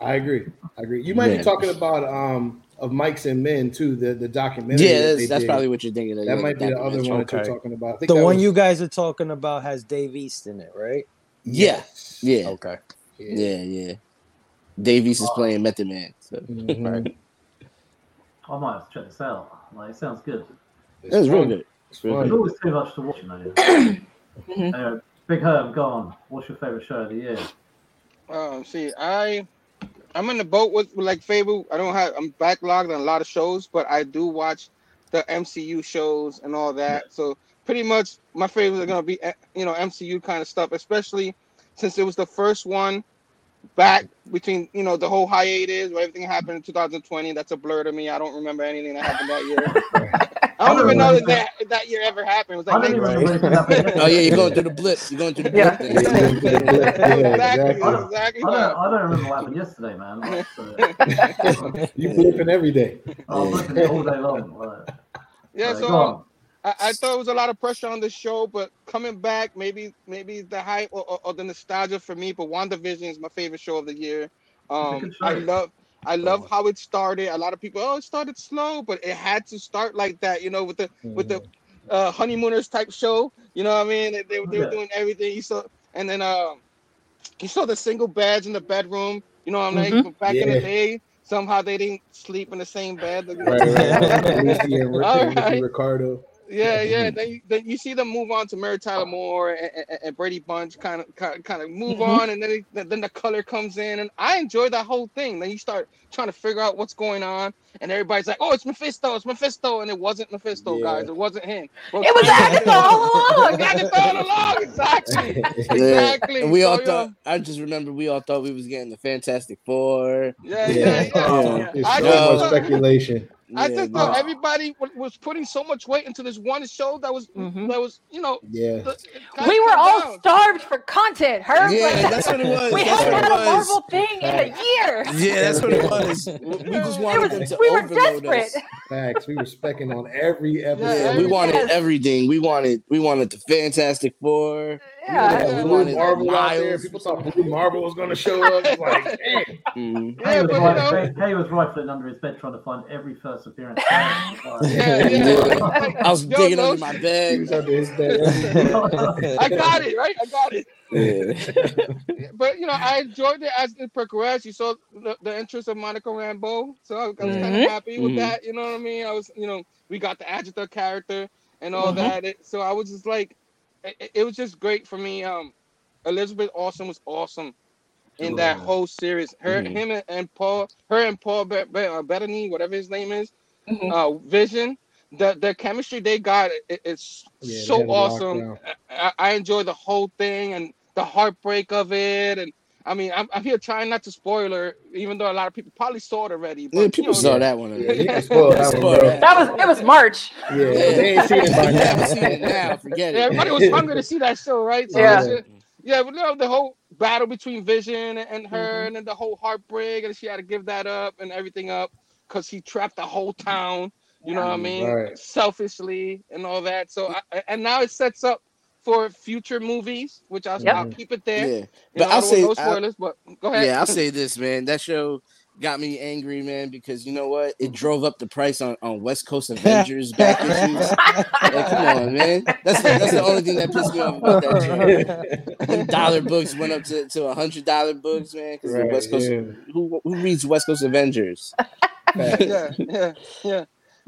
I agree. I agree. You might Yeah. be talking about um of Mics and Men too, the the documentary. Yeah, that's, they that's probably what you're thinking. Of, that yeah, might be the other documentary. one that you're talking about. The one was- you guys are talking about has Dave East in it, right? Yeah, yeah, Okay. yeah, yeah. Dave East is playing Method Man. So Mhm. Right. I might have to check this out. Like, it sounds good. It's it was real good. It's Real There's always too much to watch, you know. Mhm. Anyway, Big Herb, go on. What's your favorite show of the year? Um, see, I I'm in the boat with, with like Fable. I don't have I'm backlogged on a lot of shows, but I do watch the MCU shows and all that. So pretty much my favorites are gonna be eh, you know MCU kind of stuff, especially since it was the first one back between you know the whole hiatus where everything happened in 2020. That's a blur to me. I don't remember anything that happened that year. [LAUGHS] I don't even know that that, that year ever happened. It was I like don't even 19 remember anything happening. Oh yeah, you're going through the blip. You're going through the Yeah. blip. [LAUGHS] Yeah, exactly, exactly. exactly. I don't, I don't remember what happened yesterday, man. Like, uh, [LAUGHS] You flipping every day. I was looking at it all day long. Like, Yeah, like, so um. I, I thought it was a lot of pressure on the show, but coming back, maybe maybe the hype or, or, or the nostalgia for me. But WandaVision is my favorite show of the year. Um, I love I love how it started. A lot of people, oh, it started slow, but it had to start like that, you know, with the with the uh, honeymooners type show. You know what I mean? They, they, they Yeah. were doing everything. You saw, and then um, you saw the single beds in the bedroom. You know what I'm mean? Back in the day, somehow they didn't sleep in the same bed. Right, right. Lucy and Rick- All Lucy right. Ricardo. Yeah, yeah. Then you, then you see them move on to Mary Tyler Moore and, and, and Brady Bunch, kind of kind of move Mhm. on, and then it, then the color comes in, and I enjoy that whole thing. Then you start trying to figure out what's going on, and everybody's like, "Oh, it's Mephisto, it's Mephisto," and it wasn't Mephisto, Yeah. guys. It wasn't him. Well, It was Agatha all along. [LAUGHS] Agatha all along, [LAUGHS] exactly. Yeah. Exactly. And we all So, thought. I just remember we all thought we was getting the Fantastic Four. Yeah, yeah, yeah. Oh, It's so just much thought- speculation. I Yeah, just but- thought everybody wa- was putting so much weight into this one show that was Mhm. that was you know. Yeah. the- We were all down. starved for content. Herb, Yeah, like, that's what it was. [LAUGHS] we That's hadn't had it a was. Marvel thing in a year. Yeah, that's what it was. [LAUGHS] We just wanted was- them to we were overload desperate. us. Facts. We were specking on [LAUGHS] every episode. Yeah, we wanted Yes. everything. We wanted we wanted the Fantastic Four. Yeah. Yeah, Yeah, Blue wanted Marvel out there. People thought Blue Marvel was going to show up. It's like, [LAUGHS] damn. Mhm. Yeah, was, but you right, know, Kay, Kay was rifling under his bed trying to find every first appearance. [LAUGHS] yeah, yeah. Yeah. [LAUGHS] I was Yo, digging no, under my bed. under his bed. I got it right. I got it. Yeah. But you know, I enjoyed it as it progressed. You saw the, the interest of Monica Rambeau, so I, I was kind Mhm. of happy with Mhm. that. You know what I mean? I was, you know, we got the Agatha character and all Mhm. that. It, so I was just like, it, it was just great for me. Um, Elizabeth Olsen was awesome in that Yeah. whole series. Her, Mhm. him, and, and Paul, her and Paul Be- Be- uh, Bettany, whatever his name is, Mhm. uh, Vision. the the chemistry they got it, it's Yeah, so had it locked awesome. I, I enjoy the whole thing and the heartbreak of it. And I mean, I'm, I'm here trying not to spoil her, even though a lot of people probably saw it already. But Yeah, you people know, saw that one. Yeah, already. you spoil that one, that. That was it was March. Yeah, they ain't seen it by If you seen it now, forget Yeah, everybody was hungry to see that show, right? So Yeah. that yeah, but you know the whole battle between Vision and her, mm-hmm. and then the whole heartbreak, and she had to give that up and everything up because he trapped the whole town. You know what I mean? Right. Selfishly and all that. So, I, and now it sets up for future movies, which I'll, Yep. I'll keep it there. Yeah, You but know, I'll say, no I- spoilers, but go ahead. yeah, I'll [LAUGHS] say this, man. That show got me angry, man, because you know what? It drove up the price on, on West Coast [LAUGHS] Avengers back issues. Like, come on, man. That's the, that's the only thing that pissed me off about that [LAUGHS] show. Dollar books went up to, to a hundred dollar books, man. Because Right, West Coast, yeah. who who reads West Coast Avengers? Yeah, yeah, yeah.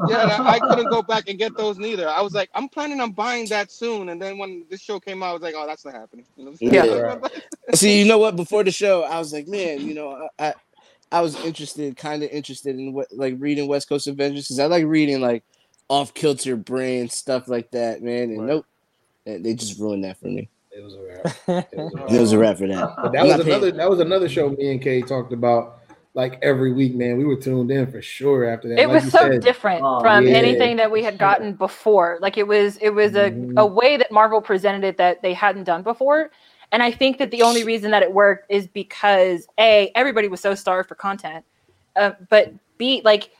Yeah, I, I [LAUGHS] couldn't go back and get those neither. I was like, I'm planning on buying that soon. And then when this show came out, I was like, oh, that's not happening. You know what I'm saying? Yeah. [LAUGHS] [LAUGHS] See, you know what? Before the show, I was like, man, you know, I I, I was interested, kind of interested in what like reading West Coast Avengers because I like reading like off kilter brand stuff like that, man. And Right. nope, they they just ruined that for me. It was a wrap. It was a wrap. It was a wrap for that. But that I'm was not paying- another. That was another show. Me and Kay talked about like every week. Man, we were tuned in for sure. After that, It Like was so said, different Oh, from yeah. anything that we had gotten before. Like it was it was a, Mhm. a way that Marvel presented it that they hadn't done before. And I think that the only reason that it worked is because A, everybody was so starved for content. Uh, but B, like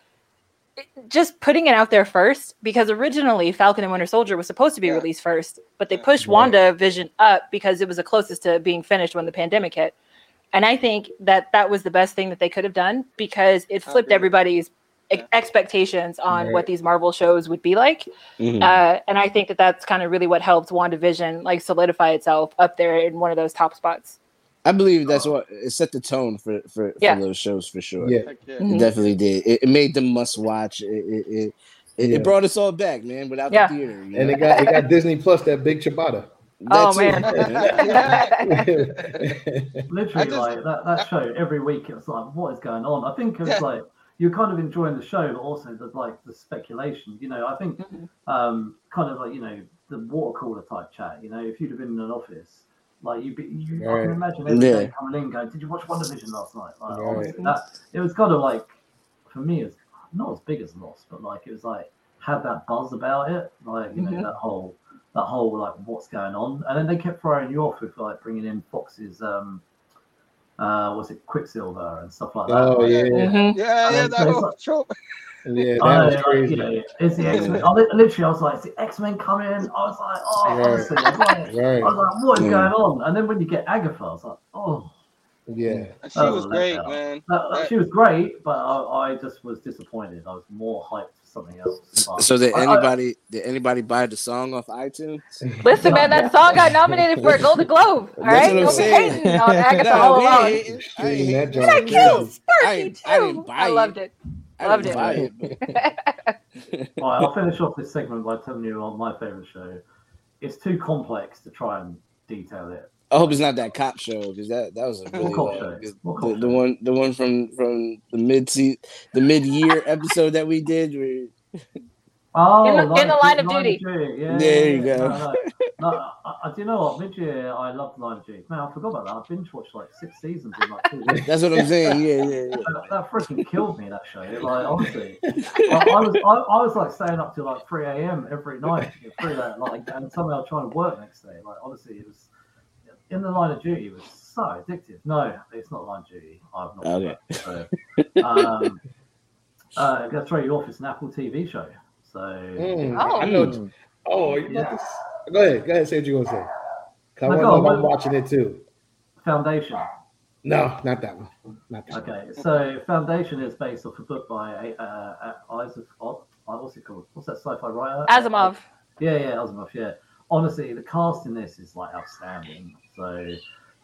just putting it out there first because originally Falcon and Winter Soldier was supposed to be Yeah. released first, but they pushed Right. WandaVision up because it was the closest to being finished when the pandemic hit. And I think that that was the best thing that they could have done because it flipped everybody's Yeah. expectations on Right. what these Marvel shows would be like. Mhm. Uh, and I think that that's kind of really what helped WandaVision like solidify itself up there in one of those top spots. I believe that's what it set the tone for for, for those shows for sure. Yeah, Heck yeah. Mhm. It definitely did. It, it made them must watch. It it, it, it, Yeah. it brought us all back, man. Without Yeah. the theater, you and know? it got it got [LAUGHS] Disney Plus that big ciabatta. Oh, man. [LAUGHS] [LAUGHS] Literally, just- like that, that show every week, it was like, what is going on? I think it's Yeah. like you're kind of enjoying the show, but also the like the speculation. You know, I think Mhm. um, kind of like you know the water cooler type chat. You know, if you'd have been in an office, like you'd be, you, I can imagine every day Yeah. coming in going, "Did you watch WandaVision last night?" Like, Right. that it was kind of like for me, it's not as big as Lost, but like it was like had that buzz about it, like you know Mhm. that whole that whole like what's going on, and then they kept throwing you off with like bringing in Fox's um uh was it Quicksilver and stuff like that. Oh Like, yeah, Mhm. Yeah, yeah, that so it's whole like- trope. yeah, that I know, was like, crazy. you know, it's the X Men. I literally, I was like, "Is the X Men coming?" I was like, "Oh, Right. honestly, I was like, I was like, what is Yeah. going on?" And then when you get Agatha, I was like, "Oh, yeah. She Oh, was great, man. that, Right. she was great," but I, I just was disappointed. I was more hyped for something else. But So did I- I- anybody did anybody buy the song off iTunes? Listen, man, that song got nominated for a [LAUGHS] Golden Globe. All right, That's right, I'm don't be hating on Agatha Nah, all we ain't along. hating. I ain't Streaming hating. that Yeah, joint. kills I Sparky ain't- I didn't buy I loved it. I Loved it. it, but- [LAUGHS] Right, I'll finish off this segment by telling you on my favorite show. It's too complex to try and detail it. I hope it's not that cop show because that that was a really cop uh, show? good- the, the one the one from from the mid the mid year episode that we did. Where, [LAUGHS] Oh, In the- in the line of duty. Yeah, There you yeah, go. No, no, [LAUGHS] no, I, I, do you know what? Mid year, I loved Line of Duty. Man, I forgot about that. I binge watched like six seasons in like two [LAUGHS] weeks. that's what I'm saying. Yeah, yeah, yeah. that, that freaking killed me. That show, like honestly, I, I was I, I was like staying up till like three a.m. every night to get through that. Like, and somehow trying to work next day. Like, honestly, it was in the line of duty. Was so addictive. No, it's not line of duty. I've not. Okay. So, um, [LAUGHS] uh, I'm gonna throw you off. It's an Apple TV show. So Mm, Oh. I know. Oh, you about go ahead. Go ahead. Say what you want to say. 'Cause I No, want to go know on, I'm watching it too. Foundation. No, not that one. Not that one. Okay, so Foundation is based off a book by uh, uh, Isaac. Oh, what's it called? What's that sci-fi writer? Asimov. Yeah, yeah, Asimov. Yeah. Honestly, the cast in this is like outstanding. So,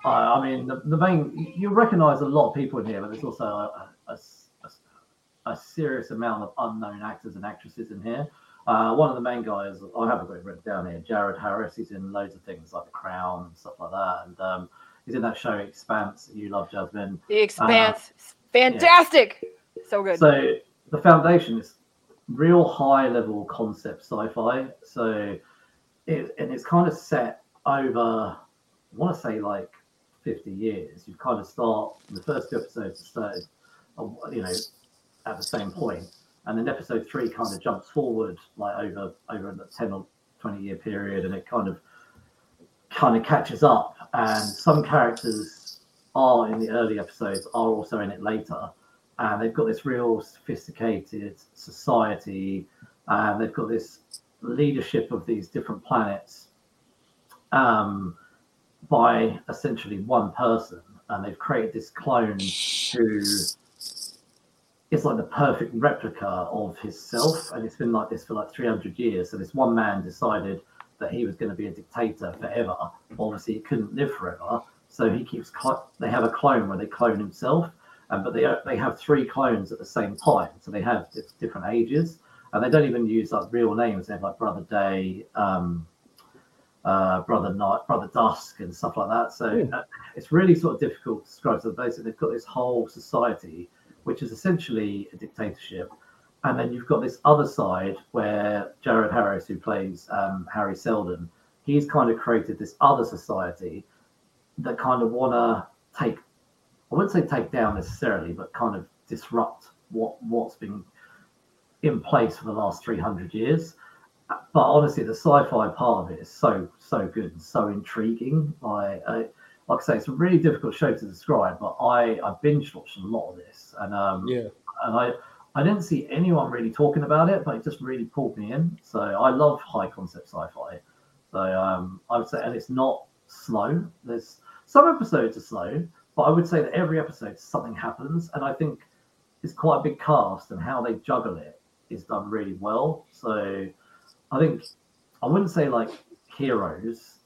uh, I mean, the, the main you recognise a lot of people in here, but there's also a, a, a, a serious amount of unknown actors and actresses in here. Uh, one of the main guys, I have a it written down here, Jared Harris. He's in loads of things like The Crown and stuff like that, and um, he's in that show Expanse that you love, Jasmine. The Expanse. Fantastic. So good. So the foundation is real high level concept sci-fi. So it and it's kind of set over I want to say like 50 years. You kind of start the first two episodes started uh, you know at the same point and then episode three kind of jumps forward like over over a 10 or 20 year period and it kind of kind of catches up and some characters are in the early episodes are also in it later and they've got this real sophisticated society and they've got this leadership of these different planets um, by essentially one person and they've created this clone who is like the perfect replica of himself and it's been like this for like 300 years so this one man decided that he was going to be a dictator forever obviously he couldn't live forever so he keeps cl- they have a clone where they clone himself um, but they they have three clones at the same time, so they have di- different ages, and they don't even use like real names. They have like Brother Day, um, uh, Brother Night, Brother Dusk, and stuff like that. So Hmm. uh, it's really sort of difficult to describe. So basically, they've got this whole society, which is essentially a dictatorship. And then you've got this other side where Jared Harris, who plays um, Hari Seldon, he's kind of created this other society that kind of want to take I wouldn't say take down necessarily, but kind of disrupt what what's been in place for the last 300 years. But honestly, the sci-fi part of it is so so good and so intriguing. I, I like I say, it's a really difficult show to describe, but I I binge watched a lot of this, and um, Yeah. and I I didn't see anyone really talking about it, but it just really pulled me in. So I love high concept sci-fi. So um, I would say, and it's not slow. There's some episodes are slow, but I would say that every episode something happens, and I think it's quite a big cast, and how they juggle it is done really well. So I think I wouldn't say like heroes,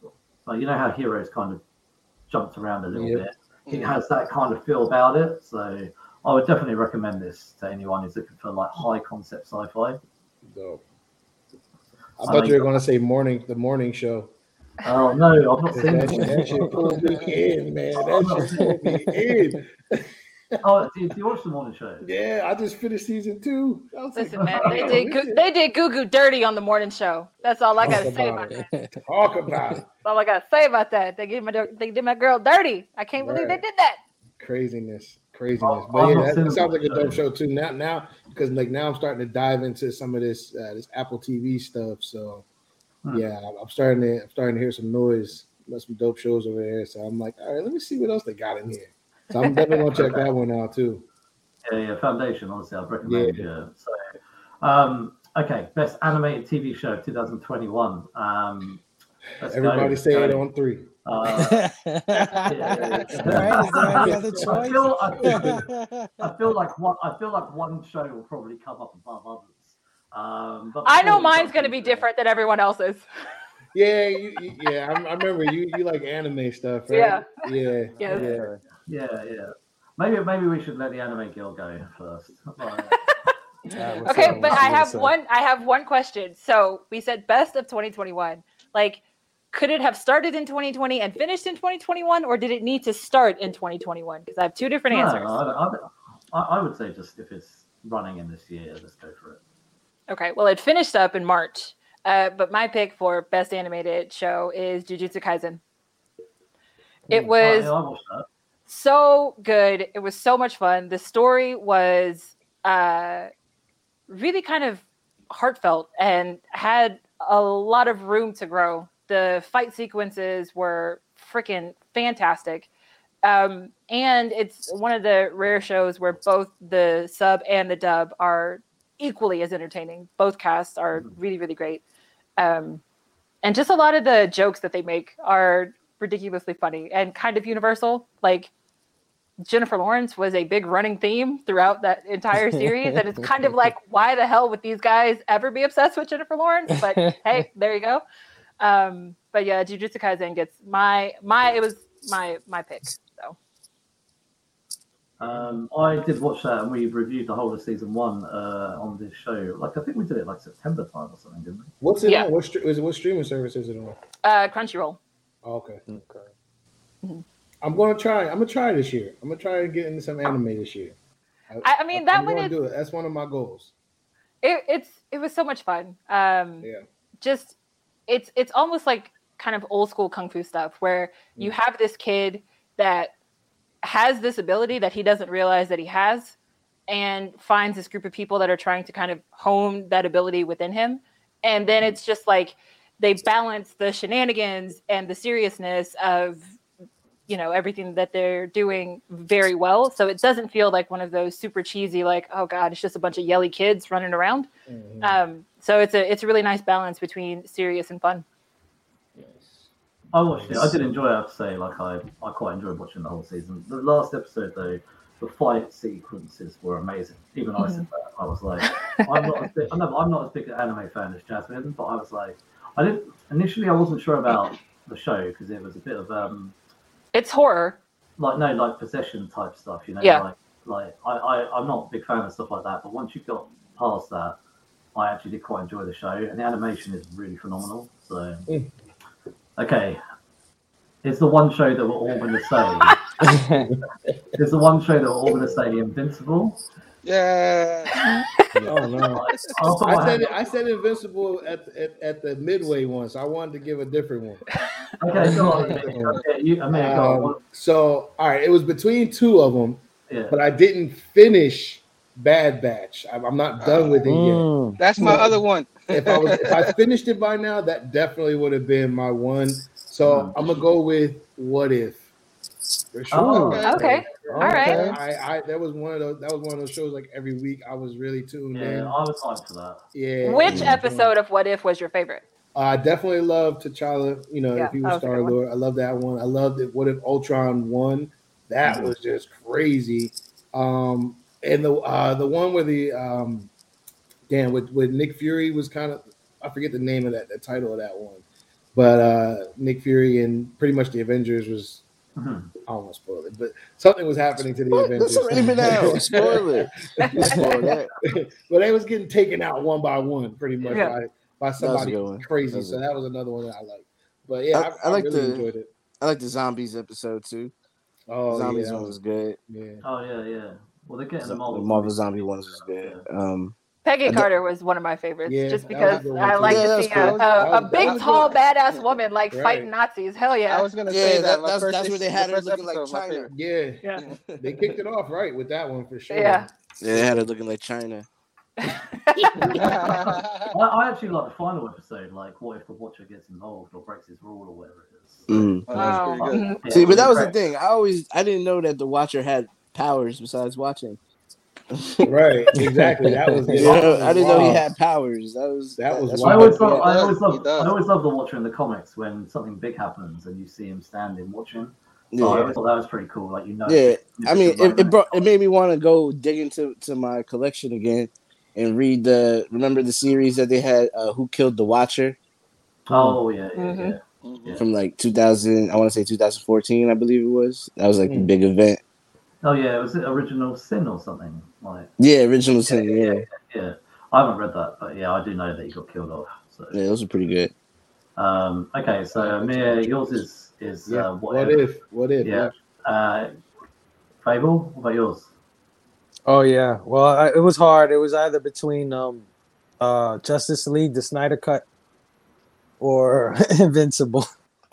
but you know how heroes kind of jumped around a little Yep. bit. It has that kind of feel about it. So I would definitely recommend this to anyone who's looking for like high concept sci-fi. Dope. I I thought you were gonna say morning, the morning show. Oh no, I've not seen [LAUGHS] That, that shit pulled me in, man. [LAUGHS] That shit pulled me in. [LAUGHS] [LAUGHS] Oh, do you, do you watch the morning show? Yeah, I just finished season two. I was Listen, like, man, they did this goo- they did goo goo dirty on the morning show. That's all I gotta Talk say about about it. that. [LAUGHS] Talk about it. That's all I gotta say about that. They did my they did my girl dirty. I can't believe they did that. Craziness, craziness. I've But yeah, that, that sounds like a dope show too. Now, now, because like now I'm starting to dive into some of this uh, this Apple TV stuff. So Hmm. yeah, I'm- I'm starting to I'm starting to hear some noise. There's some dope shows over there. So I'm like, all right, let me see what else they got in here. So I'm definitely gonna check that one out too. Yeah, yeah, Foundation. Honestly, I'd recommend. Yeah. So, um, okay, best animated TV show 2021. Um, Everybody go. say it on three. Uh, [LAUGHS] Right? Is there any I feel, I, feel, I feel like one. I feel like one show will probably come up above others. Um, but I know mine's gonna be different than everyone else's. Yeah, you, you- yeah. I, I remember you. You like anime stuff, right? Yeah. Yeah. Yes. Yeah. Yeah, yeah. Maybe maybe we should let the anime girl go first. Right. [LAUGHS] Yeah, Okay, up? but I have gonna one. I have one question. So we said best of 2021. Like, could it have started in 2020 and finished in 2021, or did it need to start in 2021? Because I have two different No, answers. I, I, I would say just if it's running in this year, let's go for it. Okay, well, it finished up in March. Uh, but my pick for best animated show is Jujutsu Kaisen. It Oh, was yeah, I watched that. So good. It was so much fun. The story was uh, really kind of heartfelt and had a lot of room to grow. The fight sequences were freaking fantastic. Um, and it's one of the rare shows where both the sub and the dub are equally as entertaining. Both casts are really, really great. Um, and just a lot of the jokes that they make are ridiculously funny and kind of universal. Like Jennifer Lawrence was a big running theme throughout that entire series, and it's kind of like, why the hell would these guys ever be obsessed with Jennifer Lawrence? But [LAUGHS] hey, there you go. Um, but yeah, Jujutsu Kaisen gets my my it was my my pick. So Um, I did watch that, and we reviewed the whole of season one uh, on this show. Like I think we did it like September time or something, didn't we? What's it Yeah. on? What, stre- what streaming service is it on? uh, Crunchyroll. Oh, okay. Okay. I'm gonna try. I'm gonna try this year. I'm gonna try to get into some anime this year. I- I mean, that I'm one is- do it. That's one of my goals. it, it's it was so much fun. Um, Yeah. just it's it's almost like kind of old school kung fu stuff where you Mm. have this kid that has this ability that he doesn't realize that he has and finds this group of people that are trying to kind of hone that ability within him and then it's just like they balance the shenanigans and the seriousness of you know everything that they're doing very well so it doesn't feel like one of those super cheesy like oh god it's just a bunch of yelly kids running around Mhm. um, so it's a it's a really nice balance between serious and fun. Yes. i watched it. I did enjoy it. I have to say, like I, I quite enjoyed watching the whole season. The last episode, though, the fight sequences were amazing. Even I said that. I was like, I'm not, as big, I'm not, I'm not as big an anime fan as Jasmine, but I was like, I didn't initially. I wasn't sure about the show because it was a bit of um, It's horror. like no, like possession type stuff. You know, Yeah. like like I, I, I'm not a big fan of stuff like that. But once you've got past that, I actually did quite enjoy the show, and the animation is really phenomenal. So, Mm. okay, it's the one show that we're all going to say. [LAUGHS] it's the one show that we're all going to say the Invincible. Yeah. [LAUGHS] Oh no. [LAUGHS] After I said I said Invincible at, at at the midway once. I wanted to give a different one. [LAUGHS] okay, go on. Okay, you, Amir, go. Um, so all right, it was between two of them, Yeah. but I didn't finish Bad Batch. I'm, I'm not done with it yet. Mm. That's my other one. If I was if I finished it by now, that definitely would have been my one. So I'm gonna go with What If. For sure. Oh, Okay. Okay. All right. I, I that was one of those that was one of those shows like every week I was really tuned Yeah, in. I was hyped for that. Yeah. Which yeah. episode of What If was your favorite? I definitely love T'Challa. You know, Yeah, if he that was was a good Star. Lord, I love that one. I loved it. What if Ultron won? That Mhm. was just crazy. Um, and the uh, the one where the um, damn with with Nick Fury was kind of I forget the name of that the title of that one, but uh, Nick Fury and pretty much the Avengers was Mhm. I don't want to spoil it, but something was happening to the What? Avengers. That's already been out. Spoil it. Spoil [LAUGHS] that. but they was getting taken out one by one, pretty much Yeah. by, by somebody crazy. That so that was another one that I liked. But yeah, I- I, I I, like really the- enjoyed it. I like the zombies episode too. Oh, zombies yeah, that one was good. yeah. Oh yeah, yeah. Well, they're getting The the Marvel, Marvel zombie ones was good. Um, Peggy I d- Carter was one of my favorites, Yeah, just that was a because I like Yeah, to see cool. a, a, a big, tall, good. badass woman like Right. fighting Nazis. Hell yeah! I was gonna Yeah, say that- that. my that's- first that's where they the had her first looking like episode, my China. Yeah, yeah, [LAUGHS] they kicked it off right with that one for sure. yeah. yeah, they had it looking like China. [LAUGHS] I, I actually like the final episode. Like, what if the Watcher gets involved or breaks his rule or whatever it is? Mm. Oh, that's good. mhm. See, but that was the thing. I always I didn't know that the Watcher had powers besides watching. Right, exactly. That was [LAUGHS] You know, I didn't know he had powers. That was That was that's I always love. I always love. I always love the Watcher in the comics when something big happens and you see him standing watching. So I Yeah. always thought that was pretty cool. Like you know, Yeah, I mean, it, it brought it made me want to go dig into to my collection again and read the remember the series that they had uh, Who Killed the Watcher Oh yeah, yeah, Mhm. yeah. From like 2000 I want to say 2014 I believe it was that was like the Mm. big event Oh yeah, was it Original Sin or something? Like yeah original sin yeah, yeah yeah, yeah. I haven't read that, but yeah, I do know that he got killed off. So yeah those are pretty good um, okay, so Amir, yours is is Yeah. uh, what if? What if? Yeah. Uh, Fable, what about yours? Oh yeah. Well, I, it was hard. It was either between um, uh, Justice League, the Snyder Cut, or [LAUGHS] Invincible.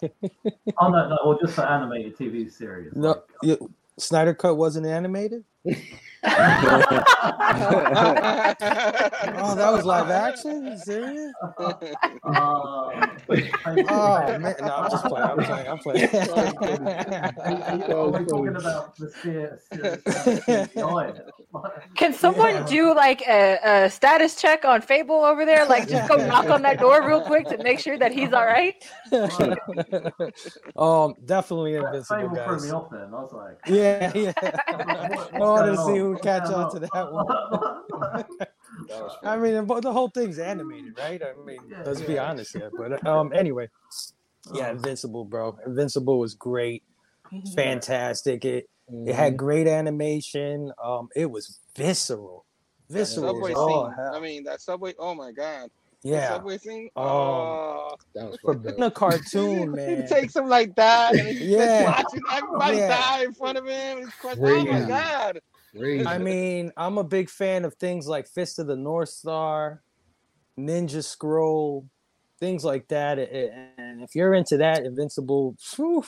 Oh no, no, or just for animated TV series. No, like- you, Snyder Cut wasn't animated. [LAUGHS] Oh, that was live action. You serious? Uh, Oh man, no, I'm just playing. I'm playing. I'm playing. Are we talking about the sphere? sphere- Can someone do like a, a status check on Fable over there? Like, just go knock on that door real quick to make sure that he's all right. [LAUGHS] um, definitely That Invincible, Fable threw guys. me off then. I was like, Yeah, yeah. [LAUGHS] I wanted to see who would catch on to that one. on? [LAUGHS] That was I mean, but the whole thing's animated, right? I mean, Yeah, let's be honest here. But um, anyway, yeah, Invincible, bro. Invincible was great, fantastic. It it had great animation. Um, it was visceral, visceral. subway as scene. hell. I mean, that subway. Oh my god. The yeah, subway scene. Oh, that was for [LAUGHS] fucked being a cartoon, [LAUGHS] man. He takes him like that, and he's Yeah. just watching everybody Yeah. die in front of him. He's crazy. Oh my god. Crazy. I mean, I'm a big fan of things like Fist of the North Star, Ninja Scroll, things like that. A- a- And if you're into that, Invincible, phew,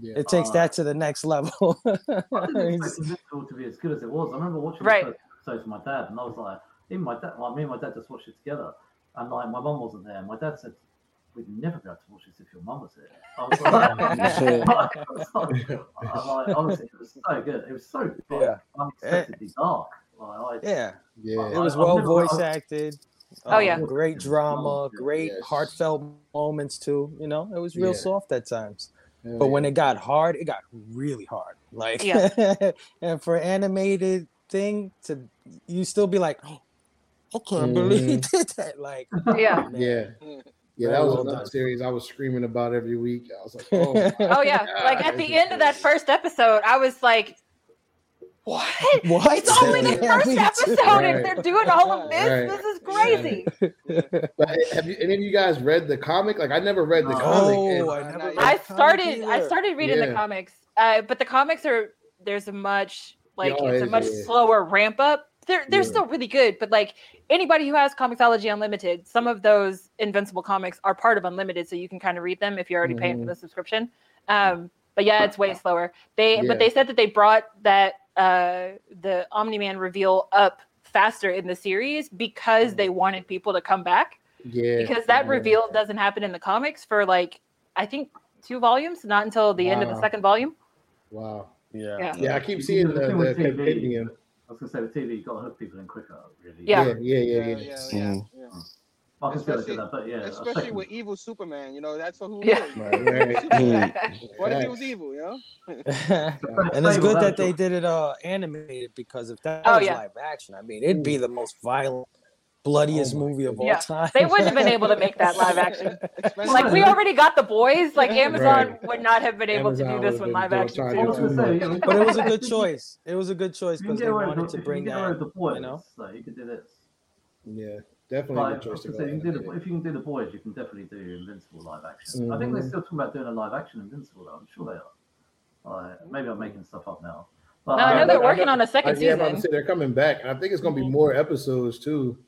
yeah. it takes Uh, that to the next level. [LAUGHS] I didn't expect It's- Invincible to be as good as it was. I remember watching Right. the first episodes with my dad, and I was like, even my dad, like me and my dad just watched it together, and like my mum wasn't there. My dad said, "We'd never be able to watch this if your mum was here." [LAUGHS] [LAUGHS] [LAUGHS] I was like, I was like, I like, honestly, it was so good. It was so like, Yeah. unexpectedly eh. dark. Like, I, yeah, yeah. it was well voice I've- acted. Oh, um, yeah. great drama, great Yes. heartfelt moments too. You know, it was real Yeah. soft at times. Hell But yeah. when it got hard, it got really hard. Like, Yeah. and for animated thing to, you still be like, oh, [GASPS] I can't believe mm-hmm. he did that. Like, Yeah. Oh, man. yeah, mm. Yeah. yeah, that was well another done. series I was screaming about every week. I was like, [LAUGHS] oh, Oh yeah. Like at the end of that first episode, I was like, "What? What? It's only the [LAUGHS] Yeah, first me too. episode, Right. and they're doing all of this. Right. This is crazy." [LAUGHS] But have you, any of you guys read the comic? Like, I never read the No. comic. Oh, and- I never. I read I the comic started. I started reading the comics, uh, but the comics are there's a much like Yeah, it's a much yeah. slower ramp up. They're they're Yeah. still really good, but like anybody who has Comixology Unlimited, some of those Invincible comics are part of Unlimited, so you can kind of read them if you're already paying for Mhm. the subscription. Um, but yeah, it's way slower. They Yeah. but they said that they brought that uh, the Omni Man reveal up faster in the series because they wanted people to come back Yeah, because that yeah. reveal doesn't happen in the comics for like I think two volumes, not until the end of the second volume. Wow. Yeah. Yeah. Yeah, I keep seeing the, The thing the with TV compendium. I was gonna say with TV, you got to hook people in quicker. Really. Yeah. Yeah, yeah, yeah, yeah. yeah, yeah. I can see how they Especially- do that, but yeah, Especially with evil Superman, you know, that's for who Yeah. knows. Right, right. [LAUGHS] Mm. What if he was evil, you know? [LAUGHS] and it's good that they did it uh animated because if that Oh, was yeah. live action, I mean, it'd be the most violent, bloodiest Oh movie of all Yeah. time. They wouldn't have been able to make that live [LAUGHS] action. Like we already got the boys. Like Amazon Right. would not have been able to do this would've with live action trying too. was do gonna say, much. yeah, we- but it was a good choice. It was a good choice because they wanted to bring you can get away that. the boys, you know? so you could do this. Yeah, definitely a Like, choice to say, you can do the, if you can do the boys, you can definitely do Invincible live action. I think they're Mhm. still talking about doing a live action Invincible. Though. I'm sure they are. Like, maybe I'm making stuff up now. But, No, I know they're working on a second I, yeah, I'm about to season. say they're coming back, and I think it's gonna be Mhm. more episodes too.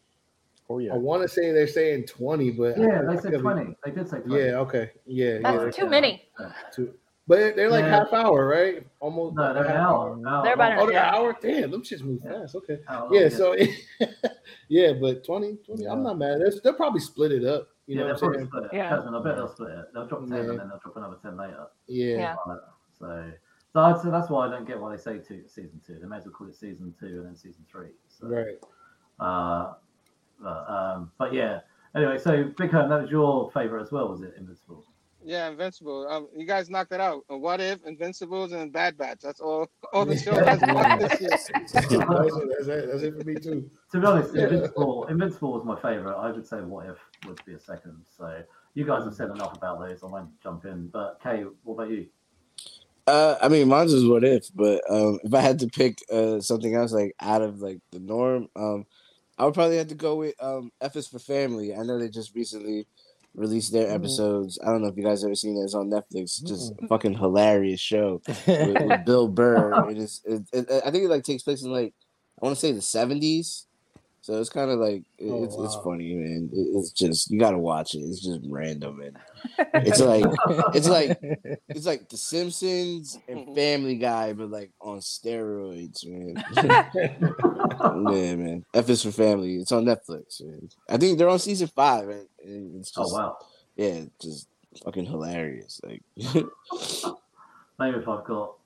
Oh I want to say they're saying 20, but Yeah, think they it's said gonna be- 20. They did say 20. Yeah, okay, yeah, That's yeah. too many. Two. But they're like Yeah. half hour, right? Almost. No, they're an hour. hour. They're about an Oh, they're Yeah. an hour. Damn, them shits move Yeah. fast. Okay. Hour Yeah, so [LAUGHS] yeah, but 20, 20 I'm not mad. They'll, they'll probably split it up. You yeah, know they'll what probably saying? split it. Yeah. Cousin, I bet they'll split it. They'll drop 10 Yeah. and then they'll drop another 10 later. Yeah. Yeah. Like, so, so I'd say that's why I don't get why they say two, season two. They may as well call it season two and then season three. So, Right. Uh, but, um, but yeah. Anyway, so Big Home, that was your favorite as well, was it? Invincible. Yeah, Invincible. Um, you guys knocked it out. Uh, What if Invincibles and Bad Batch? That's all. All the shows Yeah. that's this year. [LAUGHS] that's, it, that's, it, that's it for me too. To be honest, Yeah. Invincible, Invincible was my favorite. I would say What If would be a second. So you guys have said enough about those. I won't jump in. But Kay, what about you? Uh, I mean, mine's is what if, but um, if I had to pick uh something else like out of like the norm, um, I would probably have to go with um F is for Family. I know they just recently released their Mhm. episodes. I don't know if you guys ever seen it. It's on Netflix. Just a fucking hilarious show with, with [LAUGHS] Bill Burr. [LAUGHS] It is. It, it, I think it like takes place in like I want to say the seventies. So it's kind of like it- Oh, it's it's funny, man. It's just you gotta watch it. It's just random and it's [LAUGHS] like it's like [LAUGHS] it's like The Simpsons and mm-hmm. Family Guy, but like on steroids, man. [LAUGHS] yeah, man. F is for Family. It's on Netflix. Man. I think they're on season five, and and it's Oh wow. yeah, just fucking hilarious. Like Maybe if I've got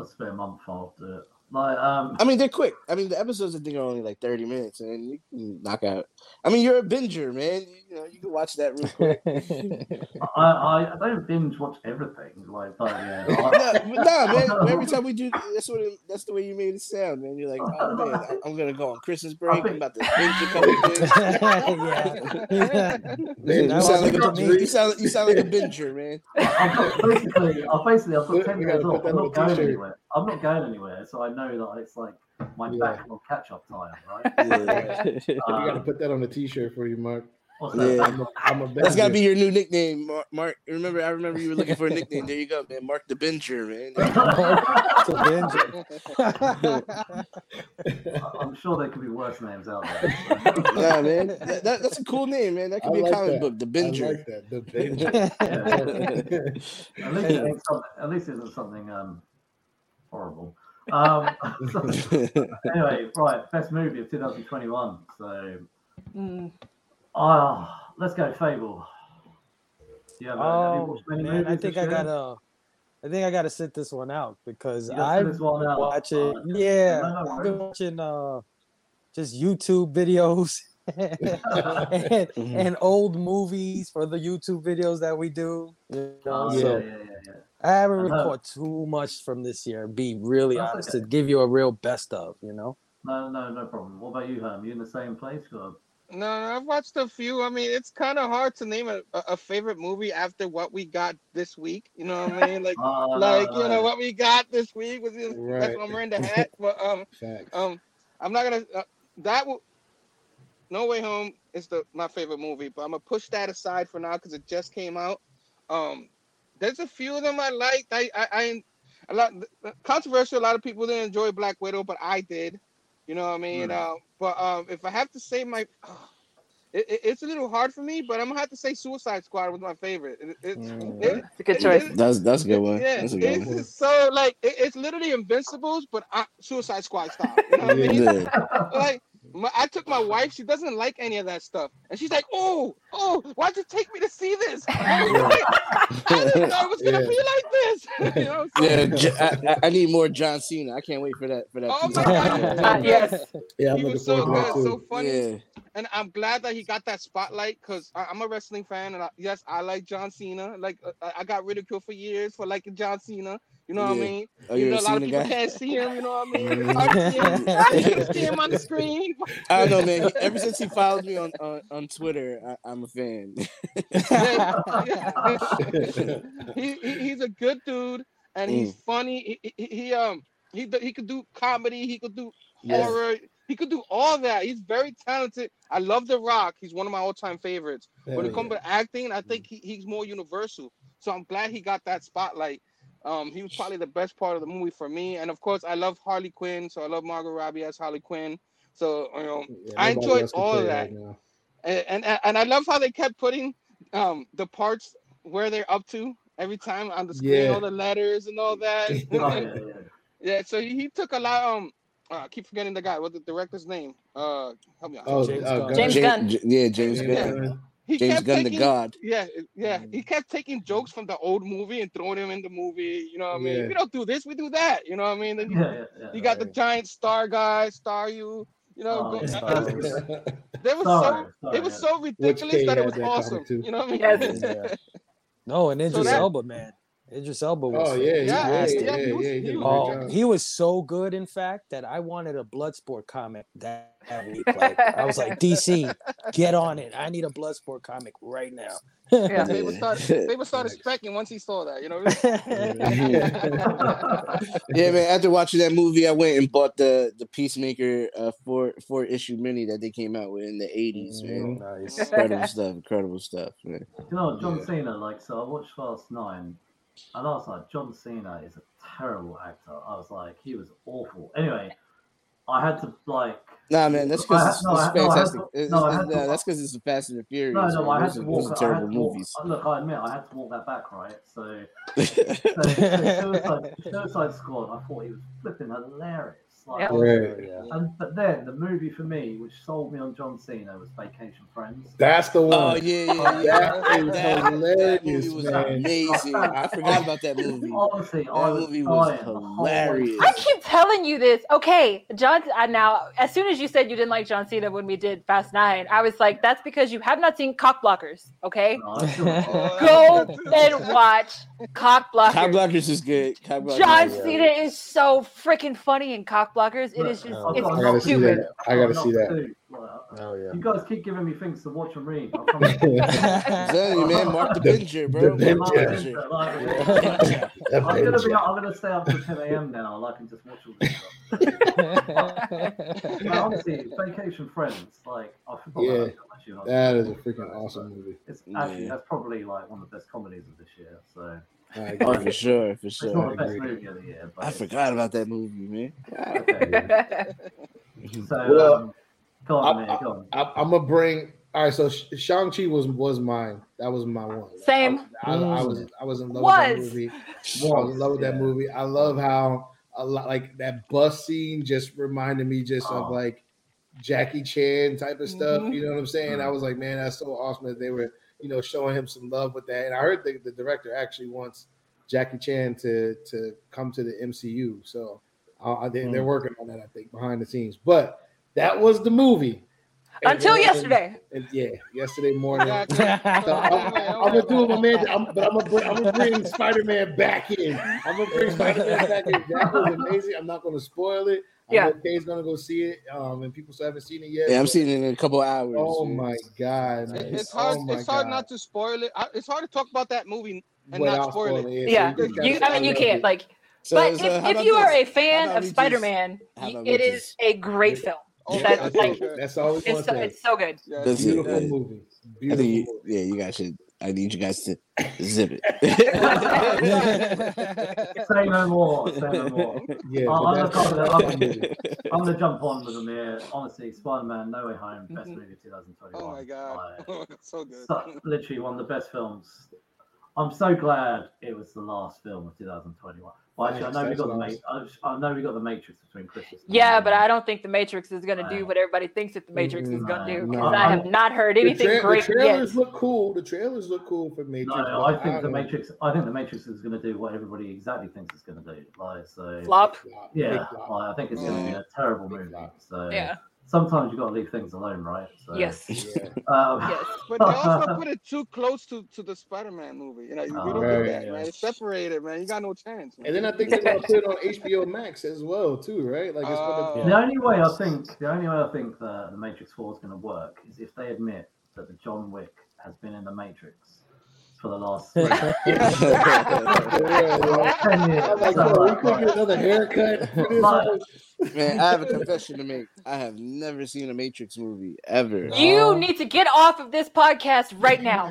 a spare month, I'll do it. Like, um, I mean, they're quick. I mean, the episodes I think are only like thirty minutes, and you can knock out. I mean, you're a binger, man. You, you know, you can watch that real quick. [LAUGHS] I, I, I don't binge watch everything. Like, but yeah. [LAUGHS] no, I- but nah, [LAUGHS] man. Every time we do, that's what it, that's the way you made it sound, man. You're like, oh man, I- I'm gonna go on Christmas break. I'm about to binge a couple things. yeah. Man, you sound like a you sound you sound like a binger, man. I've got basically, I've basically, I've got We 10 gotta days put off. that I'm on not a going anywhere. I'm not going anywhere, so I know that it's like my Yeah. backlog catch up time, right? [LAUGHS] Yeah. we gotta Um, put that on a t-shirt for you, Mark. What's Yeah. I'm a, I'm a That's gotta be your new nickname, Mark. Mark. Remember, I remember you were looking for a nickname. There you go, man. Mark the Binger, man. To binge it. I'm sure there could be worse names out there. nah, man. That, that- that's a cool name, man. That could I be a like comic that. book, The I Binger. like that. The Benzer. [LAUGHS] At least, it something, at least it isn't something um, horrible. Um, [LAUGHS] anyway, right, best movie of 2021. So, Mm. uh, let's go, Fable. Yeah, have Oh man, I think I year? gotta, I think I gotta sit this one out because You gotta sit I've this one been out. watching, Alright. yeah, No, no I've been watching uh, just YouTube videos [LAUGHS] and, and old movies for the YouTube videos that we do. You know, Oh, so yeah, yeah, yeah, yeah. I haven't I really know. too much from this year. Be really That's honest okay. to give you a real best of, you know. No, no, no problem. What about you, Herm? You in the same place? Or... No, no, I've watched a few. I mean, it's kind of hard to name a, a a favorite movie after what we got this week. You know what I mean? Like, [LAUGHS] no, like you know what we got this week was just, Right. that's why I'm wearing the [LAUGHS] hat. But um, Facts. um, I'm not gonna uh, that will. No Way Home is the my favorite movie, but I'm gonna push that aside for now because it just came out. Um, there's a few of them I liked. I I, I a lot controversial. A lot of people didn't enjoy Black Widow, but I did. You know what I mean? Mm. Uh, but um, if I have to say my, [SIGHS] it, it- it's a little hard for me. But I'm gonna have to say Suicide Squad was my favorite. It, it's Mm. it- It's a good choice. it- That's that's a good one. yeah, That's a good it's one. so like it, it's literally Invincibles, but uh, Suicide Squad style. You know what I mean? [LAUGHS] Like my, I took my wife, she doesn't like any of that stuff, and she's like, "Oh, oh, why'd you take me to see this? [LAUGHS] I, was like, I didn't know it was gonna Yeah. be like this." [LAUGHS] you know? so- Yeah, I, need more John Cena. I can't wait for that. For that. Oh my. God. Yes. [LAUGHS] Yeah, I'm he was so forward to that good, so funny, Yeah, and I'm glad that he got that spotlight because I'm a wrestling fan, and I, yes, I like John Cena. Like uh, I, I got ridiculed for years for liking John Cena. You know what I mean? oh, You you're know, a a lot of people guy. can't see him. You know what I mean? [LAUGHS] It's hard to see him. Can see him on the screen. I don't know, man. Ever since he followed me on on, on Twitter, I, I'm a fan. [LAUGHS] [LAUGHS] he, he he's a good dude and he's funny. He, he, he um he he could do comedy. He could do Yeah. horror. He could do all that. He's very talented. I love The Rock. He's one of my all-time favorites. when it comes to acting, I think he, he's more universal. So I'm glad he got that spotlight. Um, he was probably the best part of the movie for me. And of course, I love Harley Quinn, so I love Margot Robbie as Harley Quinn. So you know, Yeah, I enjoyed all of that. right and, and and I love how they kept putting um the parts where they're up to every time on the screen, Yeah. all the letters and all that. [LAUGHS] [LAUGHS] Yeah, yeah. yeah, so he, he took a lot. Um, uh, I keep forgetting the guy. What the director's name? Uh, help me out. Oh, James uh, Gunn. James J- Gunn. J- yeah, James Yeah. Gunn. He James kept Gunn, the taking, God. Yeah, yeah. Mm. He kept taking jokes from the old movie and throwing them in the movie. You know what I mean? Yeah. We don't do this, we do that. You know what I mean? Then [LAUGHS] you, Yeah, yeah, yeah. you got the giant star guy, star you. You know, Oh, go- it was, [LAUGHS] they was Sorry, so sorry, it was yeah. so ridiculous K that it was that awesome. You know what I mean? Yes. Yeah. [LAUGHS] No, and Idris that- Elba, man. Idris Elba was Oh yeah, yeah, yeah, yeah, Yeah, he was- yeah, he did he Oh, he was so good, in fact, that I wanted a Bloodsport comic that, that week. Like, I was like, DC, get on it. I need a Bloodsport comic right now. Yeah. They would [LAUGHS] start they would start expecting once he saw that, you know. [LAUGHS] Yeah, man. After watching that movie, I went and bought the the Peacemaker uh, four four issue mini that they came out with in the '80s, man. nice. [LAUGHS] Incredible stuff. Incredible stuff, man. You know, John Yeah. Cena, like, so I watched Fast Nine, and I was like, John Cena is a terrible actor. I was like, he was awful. Anyway, I had to, like, Nah, man. That's because it's, no, it's no, fantastic. to- It's- no, it's- to- that's because it's Fast and the Furious. no, no, man. I had to walk. those are I had terrible walk movies. Uh, look, I admit, I had to walk that back, right? So, [LAUGHS] so, so Suicide, Suicide Squad, I thought he was flipping hilarious. Like, oh, Yeah. And, but then the movie for me, which sold me on John Cena, was Vacation Friends. That's the one. Oh yeah, yeah, yeah. That is that, hilarious, movie was man. amazing. I forgot about that [LAUGHS] movie. Honestly, That was movie was dying the whole way hilarious. I keep telling you this. Okay, John. I now, as soon as you said you didn't like John Cena when we did Fast Nine, I was like, that's because you have not seen Cock Blockers. Okay, No, I still- [LAUGHS] Oh, go and watch Cock Blockers. Cock Blockers is good. Cock Blockers John is good. Cena is so freaking funny in Cock blockers. It Look, is just I've it's got I gotta see that. I gotta see that. Oh yeah. You guys keep giving me things to watch and read. I'll come and- I'm telling you, [LAUGHS] man, Mark the Binger, bro. The Mark Binger. [LAUGHS] I'm gonna be. I'm gonna stay up till 10 a.m. now. Like, and just watch all this stuff. [LAUGHS] But honestly, Vacation Friends. Like, I forgot. Yeah, about how much That it. is a freaking awesome movie. It's actually Yeah. that's probably like one of the best comedies of this year. So I [LAUGHS] Oh, for sure, for sure. the best agree. movie year. I forgot about that movie, man. [LAUGHS] [LAUGHS] Okay. So, Well, um, go on, man. Go on. I, I'm gonna bring. All right, so Shang Chi was was mine. That was my one. Same. I, I, I was I was in love Was. with that movie. I was in love with that movie. I love how a lot like that bus scene just reminded me just Oh. of like Jackie Chan type of stuff. Mhm. You know what I'm saying? Mhm. I was like, man, that's so awesome that they were you know showing him some love with that. And I heard the, the director actually wants Jackie Chan to to come to the MCU. So uh, they, they're Mm. working on that, I think, behind the scenes. But that was the movie. And Until then- yesterday. and yeah, yesterday morning. [LAUGHS] So I'm, I'm gonna do it, my man. I'm, but I'm gonna bring, I'm gonna bring Spider-Man back in. I'm gonna bring Spider-Man back in. That was amazing. I'm not gonna spoil it. I Yeah. know Kay's gonna go see it. Um, and people still haven't seen it yet. Yeah, I'm but- seeing it in a couple hours. Oh man. my god, man. It- It's hard. Oh my it's hard God. not to spoil it. I- It's hard to talk about that movie and Without not spoil it. spoiling Yeah. so just You I mean you can't love like So- but so if, if about you are a fan of Spider-Man, it is y- about it we is just- a great film. it. That's That's, like. That's all it's so, it's so good. Yeah, That's it. Beautiful Yeah. movie. I Beautiful think, movie. yeah, you guys should. I need you guys to zip it. [LAUGHS] Say no more. Say no more. Yeah, Oh, I'm gonna- I'm the. [LAUGHS] I'm gonna jump on with Amir. Honestly, Spider-Man: No Way Home, best Mhm. movie of 2021. Oh my god, Like, [LAUGHS] so good. so- literally one of the best films. I'm so glad it was the last film of 2021. Well, actually, I know we thanks, got the Matrix. I know we got the Matrix between Christmas. and Yeah, but I don't think the Matrix is gonna do uh, what everybody thinks that the Matrix is gonna do. Because no. I have not heard anything the, tra- great the yet. trailers look cool. The trailers look cool for Matrix. No, I think the don't- Matrix. I think the Matrix is going to do what everybody exactly thinks it's going to do. Like so. Flop. Flop. Yeah, flop. like, I think it's going to be a terrible movie. So Yeah. Sometimes you got to leave things alone, right? So, Yes. [LAUGHS] Yeah. Um, Yes. But they also [LAUGHS] put it too close to, to the Spider-Man movie. You know, you, you don't Right. do that, man. It's separated, man. You got no chance. Man. And then I think they're gonna put it on HBO Max as well, too, right? Like it's Uh, gonna The only way I think the only way I think that the Matrix Four is going to work is if they admit that the John Wick has been in the Matrix for the last. [LAUGHS] [LAUGHS] Yeah, Ten years. I'm like, So, bro, we like, could get another haircut. for this Like- one. Man, I have a confession to make. I have never seen a Matrix movie ever. You Oh. need to get off of this podcast right now. [LAUGHS]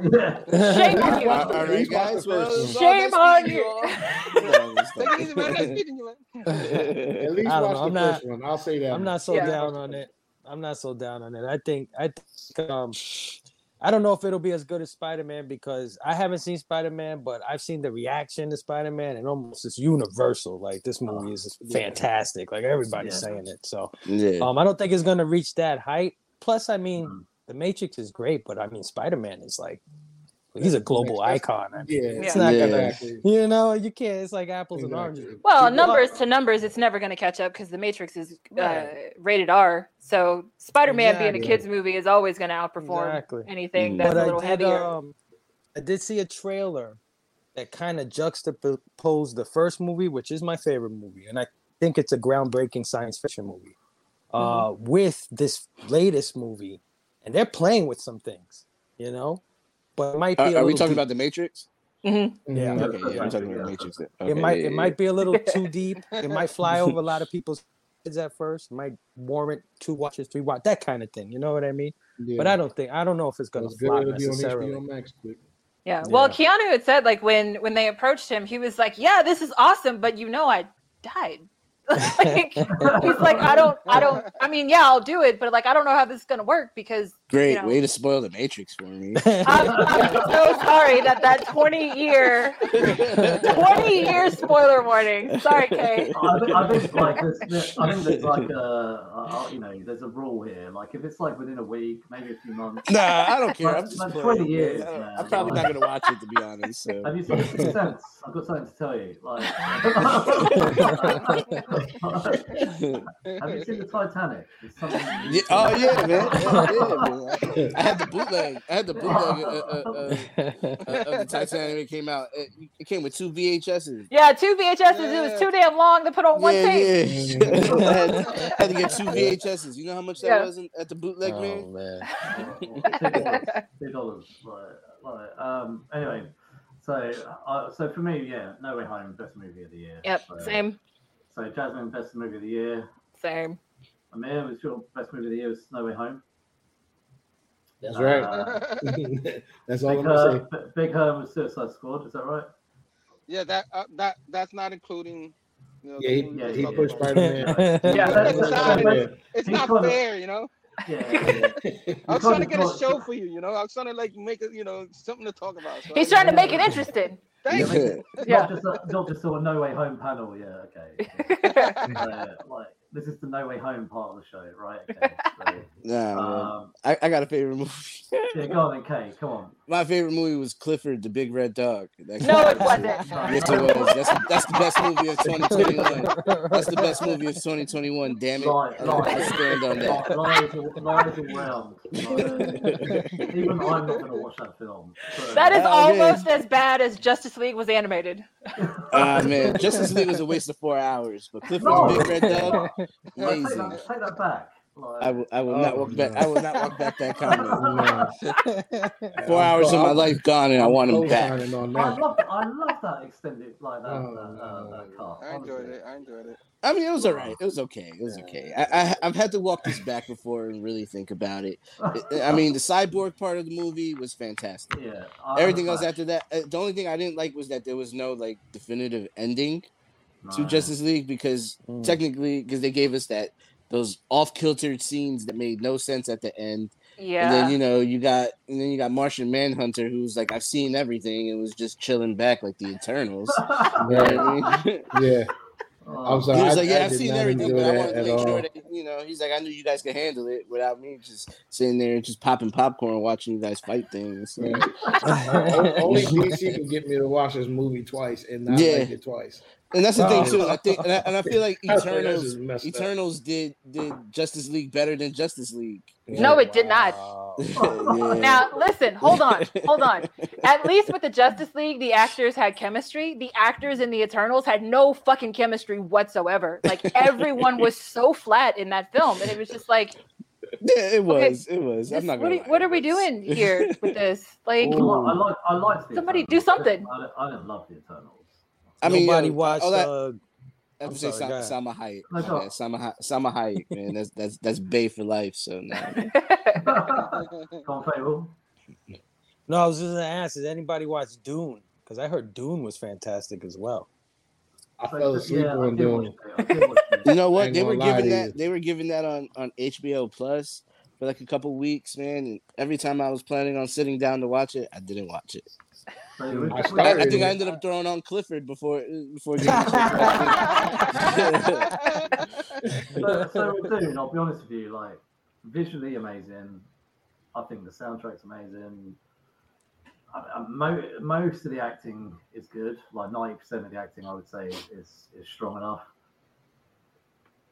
Shame on you. All all right, guys. Well, one. it's all Shame on you. all. Take it easy, man. Nice meeting you. At least don't watch know, the I'm first not- one. I'll say that. I'm not so Yeah. down on it. I'm not so down on it. I think I think um I don't know if it'll be as good as Spider-Man because I haven't seen Spider-Man, but I've seen the reaction to Spider-Man and almost it's universal. Like this movie is fantastic. Like everybody's Yeah. saying it. So Yeah. um I don't think it's gonna reach that height. Plus, I mean, Mhm. the Matrix is great, but I mean Spider-Man is like he's a global icon. I mean, Yeah, it's Yeah. not Yeah. gonna you know, you can't. It's like apples and oranges. Well, People- numbers to numbers, it's never going to catch up because The Matrix is uh, Right. rated R. So Spider-Man being a kids movie is always going to outperform Exactly. anything Mm. that's but a little I did, heavier. um, I did see a trailer that kind of juxtaposed the first movie, which is my favorite movie, and I think it's a groundbreaking science fiction movie, uh, with this latest movie, and they're playing with some things, you know. But it might be. Are, a are we talking deep. about the Matrix? Yeah. Mhm. Okay, yeah, we're Yeah. talking about the Matrix. Then. it might yeah, it might be a little too deep. It might fly over a lot of [LAUGHS] people's heads at first. It might warrant two watches, three watch, that kind of thing. You know what I mean? Yeah. But I don't think I don't know if it's gonna It's fly it'll be on necessarily. Max. Yeah. Well, Yeah. Keanu had said like when when they approached him, he was like, "Yeah, this is awesome, but you know, I died." [LAUGHS] like, he's like, "I don't, I don't. I mean, yeah, I'll do it, but like, I don't know how this is gonna work because Great you know. way to spoil the Matrix for me. [LAUGHS] I'm, I'm so sorry that that 20 year 20 year spoiler warning. Sorry, Kay. I think, I think like there's, there's, I think there's like a, a you know there's a rule here. Like if it's like within a week, maybe a few months. Nah, I don't care. I'm just like 20 man. years, I man. I'm probably not gonna watch it to be honest. So. [LAUGHS] Have you seen Sixth Sense? I've got something to tell you. Like, Have you seen the Titanic? Yeah, oh yeah, man. Yeah, yeah, man. I had the bootleg. I had the bootleg uh, uh, uh, uh, of the Titanic it came out. It, it came with two VHSs. Yeah, two VHSs. It was too damn long to put on one tape. yeah. [LAUGHS] I had, had to get two VHSs. You know how much that Yeah. was in, at the bootleg, oh man? man. [LAUGHS] two dollars. Two dollars. Like, like, um. Anyway, so uh, so for me, yeah, No Way Home, best movie of the year. Yep, So, same, So Jasmine, best movie of the year. same. I Amir, was your best movie of the year was No Way Home. That's right. Uh, [LAUGHS] That's all Big, I'm gonna say. Big Herm was Suicide Squad. Is that right? yeah, that uh, that that's not including. You know, Yeah, he, yeah, he pushed. Spider Man. Yeah, that's- [LAUGHS] It's that's- not- Yeah. It's not trying to- fair, you know. Yeah. yeah, [LAUGHS] yeah. I was trying to get a show for you, you know. I was trying to like make it, you know, something to talk about. So He's I- trying to make it interesting. Thank you. Yeah. Not just a, not just a No Way Home panel. Yeah. Okay. [LAUGHS] uh, like this is the No Way Home part of the show, right? Okay. [LAUGHS] Nah, So, man. um, I, I got a favorite movie. yeah, go on then, Kay. Come on. My favorite movie was Clifford the Big Red Dog. That No, it wasn't. Yes, it was. That's, that's the best movie of 2021. That's the best movie of 2021. Damn it. Lie, I lie, stand on that. Lies, lies all round. Like, even I'm not going to watch that film. So, That is Oh, man. almost as bad as Justice League was animated. Ah man, Justice League was a waste of four hours, but Clifford No. Big Red Dog, like, take, that, take that back. Like, I will, I will Oh, not walk back. no. I will not walk back that comment. [LAUGHS] No. Four hours of my life gone, and I want them back. I love, I love that extended like that. Oh, that, uh, that car. I enjoyed honestly. it. I enjoyed it. I mean, it was alright. It was okay. It was okay. I, I I've had to walk this back before and really think about it. I- I mean, the cyborg part of the movie was fantastic. yeah. I Everything else understand. after that, uh, the only thing I didn't like was that there was no like definitive ending to Justice League because Mm. technically, because they gave us that those off kilter scenes that made no sense at the end. Yeah. And then you know you got and then you got Martian Manhunter who's like I've seen everything and was just chilling back like the Eternals. [LAUGHS] You know I [LAUGHS] mean? Yeah, Oh, I'm sorry. he was I- like, "Yeah, I've seen everything, but I wanted to at make sure all. that you know." He's like, "I knew you guys could handle it without me just sitting there and just popping popcorn watching you guys fight things." So, O- Only [LAUGHS] DC can get me to watch this movie twice and not Yeah. like it twice. And that's the thing too. I think, and I, and I feel like [LAUGHS] I was like, that's Eternals, just messed up. Eternals did did Justice League better than Justice League. No, it did not. [LAUGHS] Yeah. Now, listen, hold on, hold on. [LAUGHS] At least with the Justice League, the actors had chemistry. The actors in the Eternals had no fucking chemistry whatsoever. Like everyone was so flat in that film, and it was just like, yeah, it Okay, was. It was. this- I'm not what, gonna are, lie, what are we doing here with this? Like, I like, I like, I liked the Somebody Eternals. do something. I I don't love the Eternals. I mean, Nobody yo, watched. all that- uh, I I'm would say sorry, go Sam, ahead. Salma Hayek. No, My go. bad. Salma, Hay- Salma Hayek, man. That's that's that's Bay for life. So no. Come on, Fable. no, I was just gonna ask. Did anybody watch Dune? Because I heard Dune was fantastic as well. I fell asleep Yeah, I on did Dune. it. I did watch it. You know what? They were giving that. you. They were giving that on on HBO Plus for like a couple weeks, man. And every time I was planning on sitting down to watch it, I didn't watch it. So we- I I, think I ended up throwing on Clifford before uh, before [LAUGHS] getting to so, so with Dune, I'll be honest with you, like visually amazing. I think the soundtrack's amazing. I, I, mo- most of the acting is good. Like ninety percent of the acting, I would say, is is, is strong enough.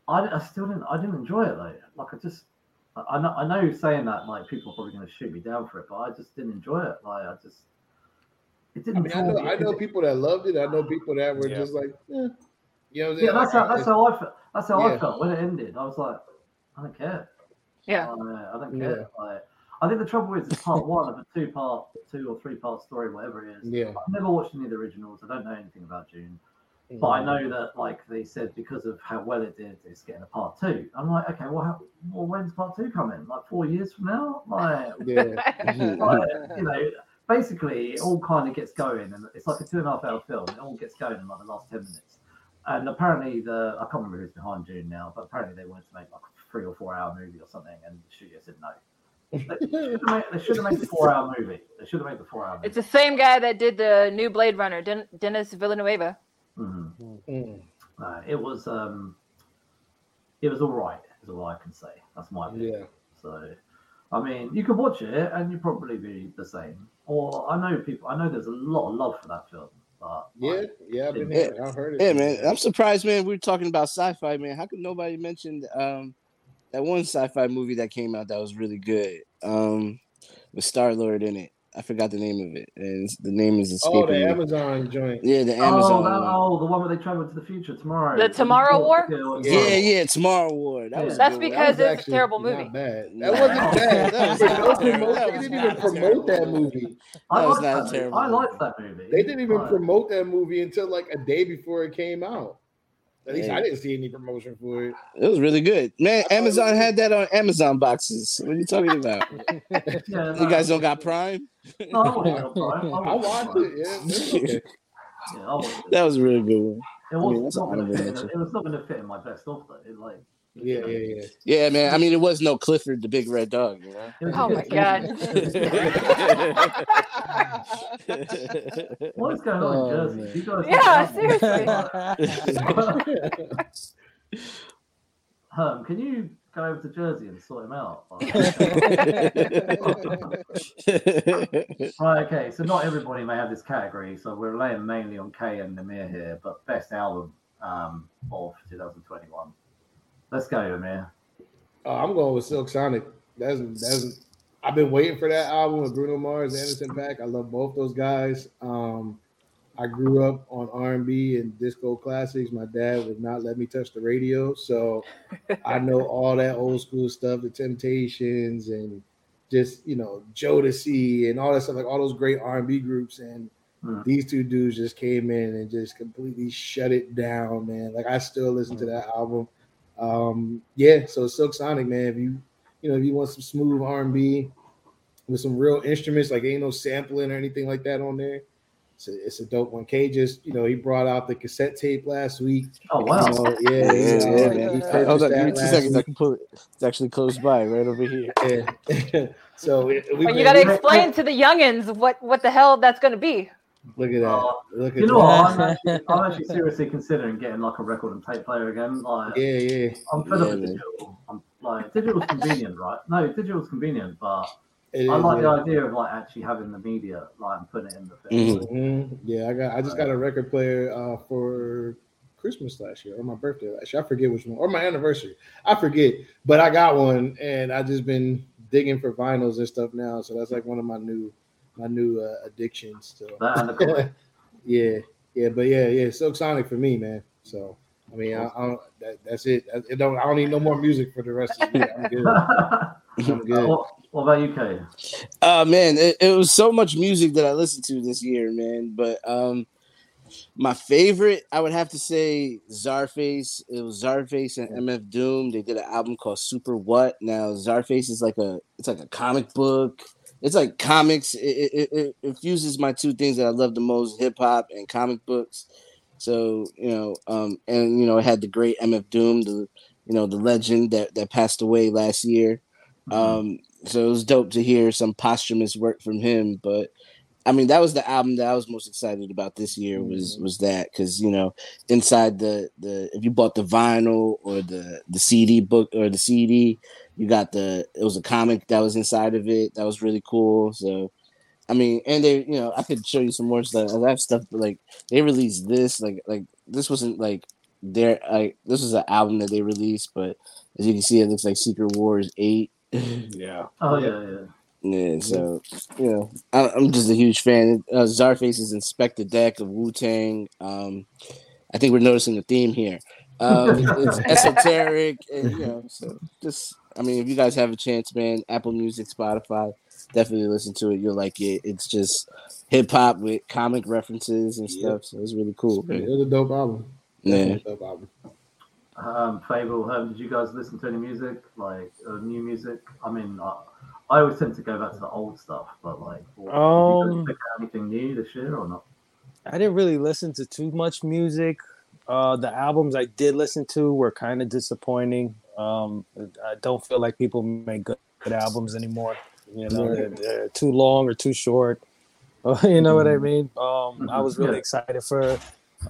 I, I still didn't. I didn't enjoy it though. Like I just, I, I know, I know saying that like people are probably going to shoot me down for it, but I just didn't enjoy it. Like I just, it I didn't. mean, I know. I know people that loved it. I know people that were Yeah. just like, eh. you know, Yeah, saying? that's how that's how I felt. That's how I felt when it ended. I was like, I don't care. yeah. Uh, I don't care. Like, I think the trouble is it's part one of a two part, two or three part story, whatever it is. Yeah. I've never watched any of the originals. I don't know anything about Dune, but I know that like they said because of how well it did, it's getting a part two. I'm like, okay, well, how, well when's part two coming? Like four years from now? Like, Yeah. [LAUGHS] like, you know, basically it all kind of gets going, and it's like a two and a half hour film. It all gets going in like the last ten minutes. And apparently, the I can't remember who's behind Dune now, but apparently they wanted to make like a three or four hour movie or something, and the studio said no. They should have made, they should have made the four hour movie. They should have made the four hour movie. It's the same guy that did the new Blade Runner, Den- Dennis Villanueva. Mhm. Mm. No, it was um, it was all right. Is all I can say. That's my opinion. Yeah. So, I mean, you could watch it and you'd probably be the same. Or I know people. I know there's a lot of love for that film. But Yeah, like, yeah, I've been yeah, I've heard it. Yeah, man. I'm surprised, man. We are talking about sci-fi, man. How could nobody mention um that one sci-fi movie that came out that was really good? Um with Star Lord in it. I forgot the name of it. And the name is escaping. Oh, the me. Amazon joint. Yeah, the oh, Amazon. that, one. oh, the one where they travel to the future tomorrow. The Tomorrow War? Yeah, yeah, Tomorrow War. That was a That's good because That was it's a terrible movie. Not bad. That wasn't [LAUGHS] bad. That was They not don't terrible. promote- That They didn't even not promote that movie. I That was not that terrible movie. I liked that movie. They didn't even Like, promote that movie until like a day before it came out. At least Yeah. I didn't see any promotion for it. It was really good. Man, I thought it Amazon had that on Amazon boxes. What are you talking about? [LAUGHS] Yeah, You guys don't got Prime? No, I watched it. Prime. [LAUGHS] I watched it. Yeah, it's okay. [LAUGHS] Yeah, I. That was a really good one. It I was mean, that's not gonna fit. In, it was not going fit in my best of though. It like. Yeah, yeah, yeah. Yeah, man. I mean, it was no Clifford the Big Red Dog, you know. [LAUGHS] Oh my God. What is going on Oh, Jersey? man. You guys Yeah, seriously. Herm, [LAUGHS] [LAUGHS] can you go over to Jersey and sort him out? right, okay. So not everybody may have this category. So we're relying mainly on Kay and Namir here, but best album um, of 2021. Let's go, Namir. Uh, I'm going with Silk Sonic. That's that's. I've been waiting for that album with Bruno Mars, Anderson .Paak. I love both those guys. Um, I grew up on R&B and disco classics. My dad would not let me touch the radio, so I [LAUGHS] know all that old school stuff, the Temptations, and just you know Jodeci and all that stuff, like all those great R&B groups. And Hmm. these two dudes just came in and just completely shut it down, man. Like I still listen to that album. Um, yeah, so Silk Sonic, man. If you you know if you want some smooth R and B with some real instruments, like ain't no sampling or anything like that on there. It's a, it's a dope one. K just you know he brought out the cassette tape last week. Oh wow! You know, yeah, Yeah, he, yeah, uh, man. Hold on, give me two last seconds. I can pull it. It's actually close by, right over here. Yeah. [LAUGHS] so we, we you got to explain to the youngins what what the hell that's going to be. Look at that. Uh, Look at You know that. what? [LAUGHS] I'm actually, I'm actually seriously considering getting like a record and tape player again. Like, Yeah, yeah. I'm fed Yeah, up with digital. I'm like digital's convenient, right? No, digital's convenient, but It I is, like yeah. the idea of like actually having the media, like and putting it in the thing. Mhm. Mhm. Yeah, I got. I just got a record player uh, for Christmas last year or my birthday last year. I forget which one or my anniversary. I forget, but I got one, and I just been digging for vinyls and stuff now. So that's like one of my new my new uh, addictions. So That and the [LAUGHS] comic. yeah, yeah, but yeah, yeah, Silk Sonic for me, man. So I mean, I, I don't. That, that's it. I, it don't. I don't need no more music for the rest of the year. I'm good. [LAUGHS] I'm good. what, what about you, Kay? Uh man, it, it was so much music that I listened to this year, man. But um my favorite, I would have to say Czarface. It was Czarface and MF Doom. They did an album called Super What. Now Czarface is like a it's like a comic book. It's like comics. It, it, it, it fuses my two things that I love the most, hip hop and comic books. So, you know, um, and you know, it had the great MF Doom, the you know, the legend that, that passed away last year. Um, so it was dope to hear some posthumous work from him. But I mean, that was the album that I was most excited about this year was was that because you know inside the the if you bought the vinyl or the the CD book or the CD, you got the it was a comic that was inside of it that was really cool. So. I mean, and they, you know, I could show you some more stuff. I have stuff, but like they released this, like, like this wasn't like their, like this was an album that they released, but as you can see, it looks like Secret Wars Eight. [LAUGHS] yeah. Oh yeah, yeah. Yeah, so you know, I, I'm just a huge fan. Uh, Czarface is Inspectah Deck of Wu Tang. Um, I think we're noticing a theme here. Um, [LAUGHS] it's esoteric, and you know, so just I mean, if you guys have a chance, man, Apple Music, Spotify, definitely listen to it. You'll like it. It's just hip hop with comic references and stuff, so it's really cool. It's, man. was a dope album. Yeah. Definitely a dope album. Um, Fable, um, did you guys listen to any music, like uh, new music? I mean, I, I always tend to go back to the old stuff, but like, what, did you Um, guys pick out anything new this year or not? I didn't really listen to too much music. Uh, the albums I did listen to were kind of disappointing. Um, I don't feel like people make good, good albums anymore. You know, they're, they're too long or too short. [LAUGHS] you know what I mean? Um, I was really excited for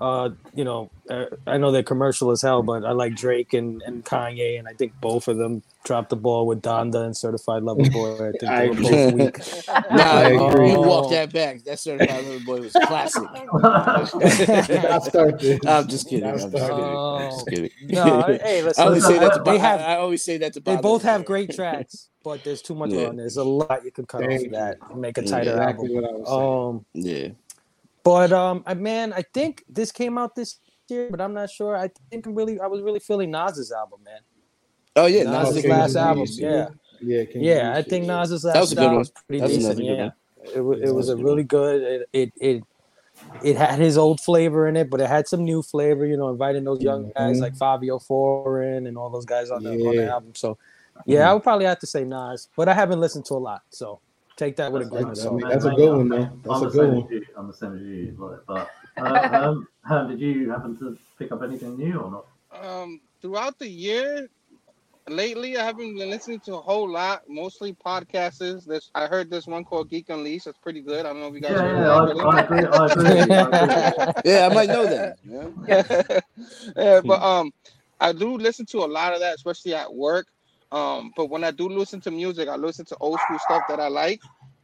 uh, you know, uh, I know they're commercial as hell, but I like Drake and, and Kanye, and I think both of them dropped the ball with Donda and Certified Lover Boy. I think [LAUGHS] I they were both weak. [LAUGHS] Nah, I agree. you walk that back. That certified little boy was classic. I start this. I'm just kidding. I I'm just kidding. Oh. I'm just kidding. [LAUGHS] No, hey, listen, I always say that to they Bob. have I always say that to they both have great tracks, but there's too much Yeah. on. There's a lot you could cut off Thank of that and make a Yeah. tighter Exactly album. what I was. Um, Yeah. But um, I, man, I think this came out this year, but I'm not sure. I think I'm really, I was really feeling Nas's album, man. Oh yeah, Nas's Nas Nas King last album, Thieves, yeah. Yeah, King of Yeah, I think yeah. Nas's last That was a good album one. was pretty That was decent. good Yeah, one. it was, it was was a a really good. It, it it it had his old flavor in it, but it had some new flavor. You know, inviting those young guys Mhm. like Fivio Foreign and all those guys on the on the album. So, yeah, I would probably have to say Nas, but I haven't listened to a lot, so take that with a grain of That's, salt. mean, that's a good one, man. That's I'm a good one. I'm the same as you. Like, but uh, um, [LAUGHS] Ham, did you happen to pick up anything new or not? Um, throughout the year, lately I haven't been listening to a whole lot. Mostly podcasts. This I heard this one called Geek Unleashed. That's pretty good. I don't know if you guys Yeah, heard yeah. I, I agree. I agree. I agree. [LAUGHS] Yeah, I might know that. Yeah. [LAUGHS] yeah, but um, I do listen to a lot of that, especially at work. Um, but when I do listen to music, I listen to old school stuff that I like.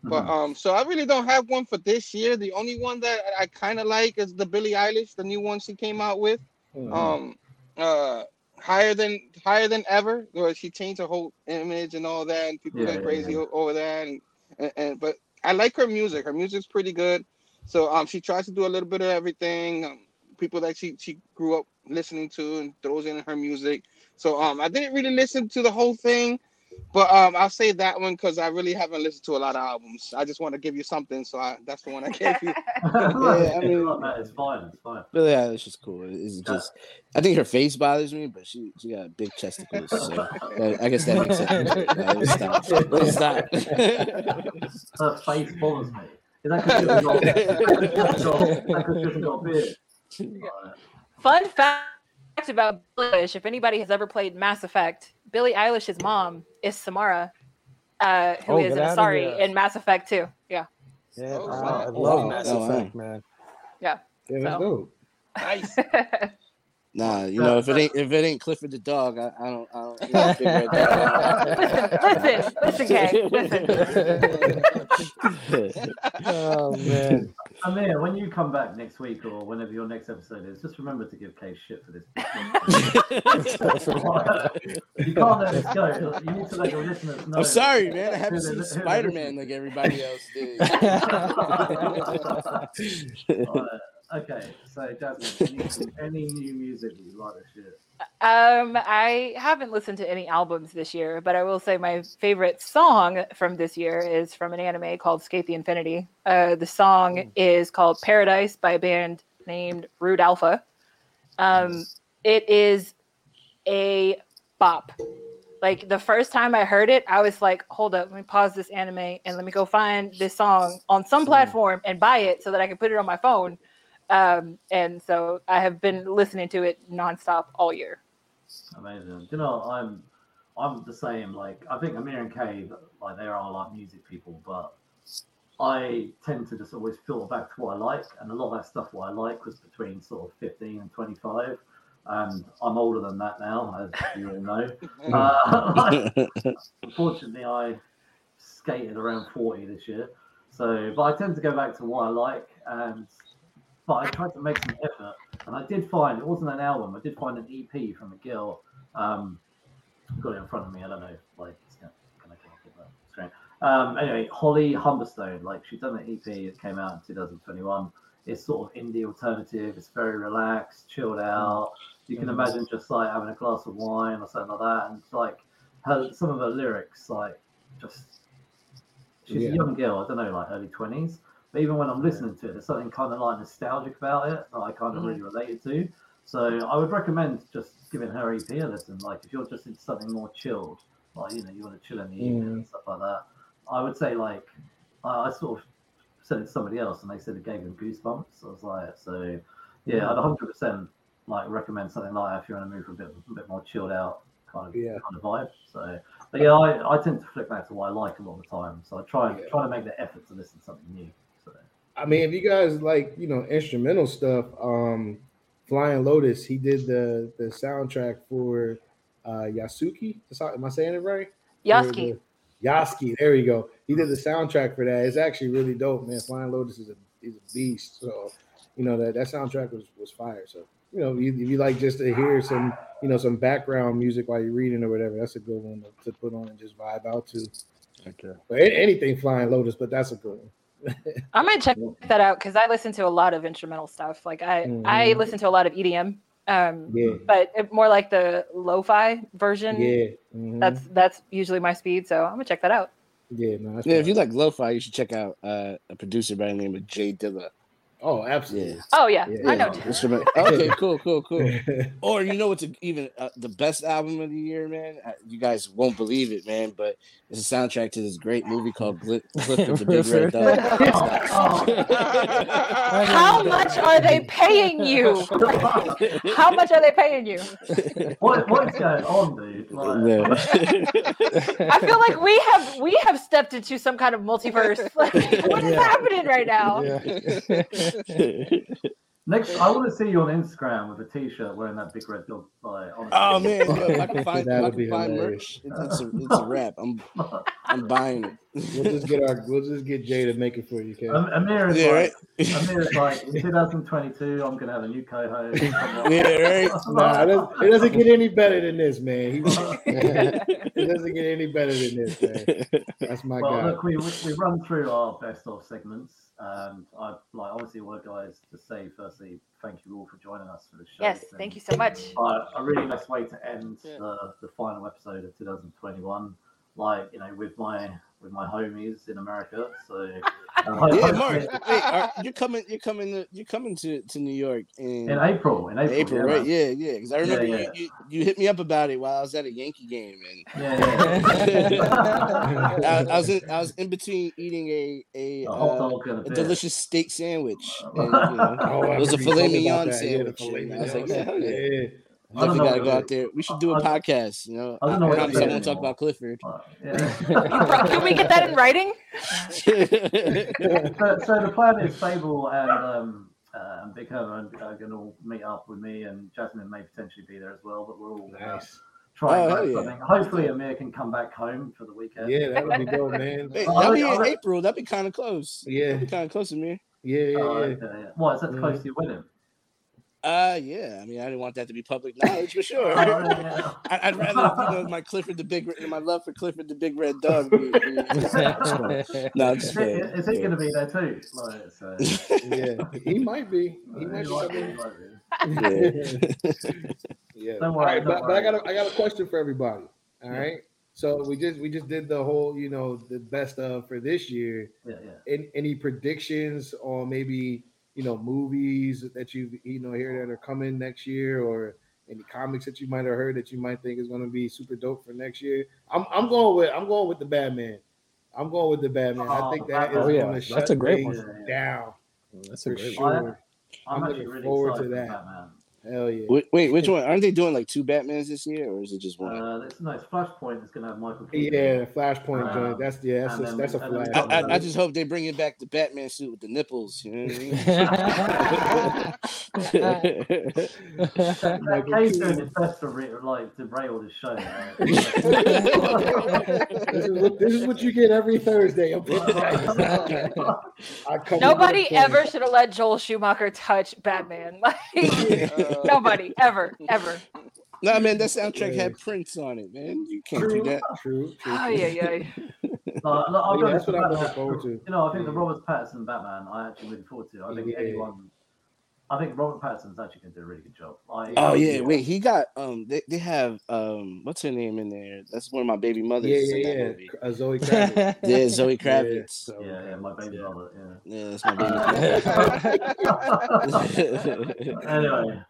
But um, so I really don't have one for this year. The only one that I kind of like is the Billie Eilish, the new one she came out with. Mhm. Um, uh, higher than higher than ever, where she changed her whole image and all that, and people Yeah, went yeah, crazy yeah. over that. And, and, and but I like her music. Her music's pretty good. So um, she tries to do a little bit of everything. Um, people that she she grew up listening to and throws in her music. So um, I didn't really listen to the whole thing, but um, I'll say that one because I really haven't listened to a lot of albums. I just want to give you something, so I, that's the one I gave you. [LAUGHS] [LAUGHS] [LAUGHS] yeah, I mean- Like that, it's fine. It's fine. But yeah, it's just cool. It's just, I think her face bothers me, but she she got big chesticles, so that- I guess that makes sense. Yeah, let's stop. Let's. Her face bothers me. Is that because she hasn't got- is that 'cause she hasn't got a beard? Fun fact about Billie Eilish: if anybody has ever played Mass Effect, Billie Eilish's mom is Samara, uh, who Oh, is an Asari in Mass Effect 2. Yeah. Yeah, Oh, I, wow. I Oh, love wow. Mass Oh. Effect, man. Yeah, that's So- dope. [LAUGHS] nice. Nah, you know, if it ain't if it ain't Clifford the dog, I, I don't I don't you know, figure it out. listen, listen, listen, Kay, listen. oh man. Amir, when you come back next week or whenever your next episode is, just remember to give Kay shit for this. [LAUGHS] you can't let this go. You need to let your listeners know. I'm sorry, man. I haven't who seen they're- who they're Spider Man like everybody else did. [LAUGHS] [LAUGHS] Alright, okay, so Jasmine, [LAUGHS] any, any new music that you like this year? Um, I haven't listened to any albums this year, but I will say my favorite song from this year is from an anime called Skate the Infinity. Uh, the song is called Paradise by a band named Rude Alpha. Um, it is a bop. Like the first time I heard it, I was like, hold up, let me pause this anime and let me go find this song on some platform and buy it so that I can put it on my phone. Um, and so I have been listening to it nonstop all year. Amazing. Do you know, I'm I'm the same. Like I think Amir and Kay, like they are like music people, but I tend to just always filter back to what I like, and a lot of that stuff what I like was between sort of 15 and 25. And I'm older than that now, as you all know. [LAUGHS] Uh, [LAUGHS] unfortunately, I skated around 40 this year. So, but I tend to go back to what I like, and but I tried to make some effort, and I did find it wasn't an album. I did find an EP from a girl. Um, I've got it in front of me. I don't know, like it's gonna, gonna that screen. Um, anyway, Holly Humberstone, like she's done an EP. It came out in 2021. It's sort of indie alternative. It's very relaxed, chilled out. You can imagine just like having a glass of wine or something like that, and it's like her some of her lyrics, like just she's Yeah. a young girl. I don't know, like early twenties. But even when I'm listening to it, there's something kind of like nostalgic about it that I kind of Mhm. really related to. So I would recommend just giving her EP a listen. Like if you're just into something more chilled, like you know you want to chill in the evening and stuff like that. I would say like I, I sort of said it to somebody else and they said it gave them goosebumps. I was like, so yeah, I'd 100 percent like recommend something like that if you're in a mood for a bit, a bit more chilled out kind of Yeah. kind of vibe. So, but yeah, I, I tend to flip back to what I like a lot of the time. So I try Yeah. try to make the effort to listen to something new. So I mean, if you guys like, you know, instrumental stuff, um, Flying Lotus, he did the the soundtrack for uh Yasuke. That's how- Am I saying it right? Yasuke. Yasuke. there you go. He did the soundtrack for that. It's actually really dope, man. Flying Lotus is a is a beast. So, you know, that, that soundtrack was was fire. So, you know, if you, if you like just to hear some, you know, some background music while you're reading or whatever, that's a good one to, to put on and just vibe out to. Okay. But anything Flying Lotus, but that's a good one. [LAUGHS] I'm gonna check that out because I listen to a lot of instrumental stuff. Like I, I Mhm. listen to a lot of EDM, um, Yeah. but it, more like the lo-fi version. Yeah. mhm. That's that's usually my speed. So I'm gonna check that out. yeah, no, Yeah, if you like lo-fi, you should check out uh, a producer by the name of J Dilla. Oh, absolutely. Yeah. Oh yeah, Yeah. I know. Instrument- Okay, [LAUGHS] cool, cool, cool. [LAUGHS] Or you know what's a, even uh, the best album of the year, man? Uh, You guys won't believe it, man, but it's a soundtrack to this great movie called Gli- [LAUGHS] Cliff of the Big Red Dog. How much are they paying you? How much are they paying you? What, what is going on, dude? Like, I feel like we have we have stepped into some kind of multiverse. Like, what is Yeah. happening right now? [LAUGHS] Next, I want to see you on Instagram with a T-shirt wearing that big red dog. Like, honestly. Oh man, yo, if I can find, That if I would be can find hilarious. merch, it's, it's a it's a wrap. I'm I'm buying it. We'll just get our we'll just get Jay to make it for you, Kev. Am- Amir is Yeah, like, right. Amir is like, in 2022, I'm gonna have a new co-host. [LAUGHS] Yeah, right. Nah, it doesn't, it doesn't get any better than this, man. He, [LAUGHS] it doesn't get any better than this, man. That's my Well, guy. look, we, we we run through our best of segments, and I like obviously want to guys to say firstly, thank you all for joining us for the show. Yes, thank you so much. Uh, a really nice way to end Yeah. the, the final episode of 2021, like you know, with my with my homies in America. So uh, [LAUGHS] Yeah, Mark. Wait, are, you're coming. You're coming. To, you're coming to, to New York in, in April, in April, April, yeah, right? Yeah, yeah. Because I remember yeah. You, you you hit me up about it while I was at a Yankee game, and yeah, yeah. [LAUGHS] I, I was in, I was in between eating a a, a uh, a a delicious steak sandwich. [LAUGHS] And, you know, Oh, it was a filet you talking about mignon that. Yeah, sandwich. filet and I was like, mignon. yeah, hell yeah. yeah. I don't Definitely know gotta go out there. We should do a I- podcast. You know, I don't know what Anytime it is someone talk about Clifford. Uh, yeah. Bro, Can we get that in writing? [LAUGHS] [LAUGHS] so, so the plan is Fable and um, uh, and Big Herman are going to meet up with me, and Jasmine may potentially be there as well. But we're all gonna Nice. try and Oh, yeah. something. Hopefully, Amir can come back home for the weekend. Yeah, that would be dope, man. Hey, Oh, that'd be oh, in that- April. That'd be kind of close. Yeah, That'd be kind of close to me. yeah, yeah, Oh, yeah. okay, yeah. What is that close to your wedding? Uh, yeah. I mean, I didn't want that to be public [LAUGHS] knowledge, for sure. Oh. [LAUGHS] I- I'd rather you know my Clifford the Big, red my love for Clifford the Big Red Dog. [LAUGHS] be- be- no, I'm Is just he, playing. is he Yeah. going to be there too? Like, so, yeah. He might be. He might be. might he might be. Yeah. Yeah. Don't worry, right, don't but, but I got a, I got a question for everybody. All Yeah. right. So we just we just did the whole you know the best of for this year. Yeah, yeah. Any, any predictions on maybe you know movies that you you know hear that are coming next year or any comics that you might have heard that you might think is going to be super dope for next year? I'm I'm going with I'm going with the Batman. I'm going with the Batman. I Oh, think that is Batman. Oh, yeah. going to That's shut a great things one. down That's a for great one. sure. I'm, I'm looking really forward to that. Batman. Hell yeah. Wait, wait, which one? Aren't they doing like two Batmans this year, or is it just one? Uh, it's, nice. Flashpoint is going to have Michael Keaton. Yeah, Flashpoint Um, joint. That's yeah, that's and a, then- that's a flash. I, I, I just hope they bring it back the Batman suit with the nipples. You know what I mean? [LAUGHS] That doing his best to re- like to rail this show. right? [LAUGHS] this, is what, this is what you get every Thursday. I'm putting that out. I come Nobody ever should have let Joel Schumacher touch Batman. [LAUGHS] Like nobody ever, ever. no, man, that soundtrack had Prince on it, man. You can't do that. True, true. Oh yeah, yeah. No, look, I'll Yeah, be that's what I'm looking forward to. You know, I think the Robert Pattinson Batman, I actually looking forward to. I think Yeah. anyone, I think Robert Pattinson's actually going to do a really good job. Like, Oh yeah, wait, he got um, they, they have um, what's her name in there? That's one of my baby mothers. Yeah, in yeah, that yeah. movie. Uh, Zoe [LAUGHS] Kravitz. Yeah, Zoe Yeah, Kravitz. so- Yeah, yeah, my baby Yeah. brother. Yeah. Yeah, that's my baby. [LAUGHS] [LAUGHS] anyway,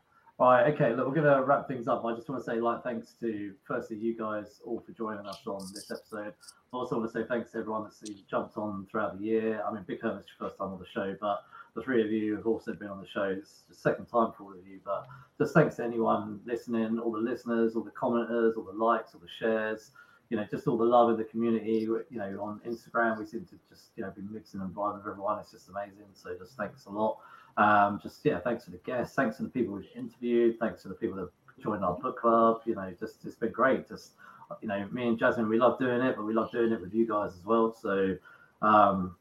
right, okay. Look, we're gonna wrap things up. I just want to say, like, thanks to firstly you guys all for joining us on this episode. I also want to say thanks to everyone that's jumped on throughout the year. I mean, Big Herman's your first time on the show, but the three of you have also been on the show. It's the second time for all of you, but just thanks to anyone listening, all the listeners, all the commenters, all the likes, all the shares. you know, just all the love of the community. You know, on Instagram, we seem to just, you know, be mixing and vibing with everyone. It's just amazing. So just thanks a lot. Um, just yeah, thanks to the guests, thanks to the people we've interviewed, thanks to the people that joined our book club. You know, just it's been great. Just you know, me and Jasmine, we love doing it, but we love doing it with you guys as well. So um,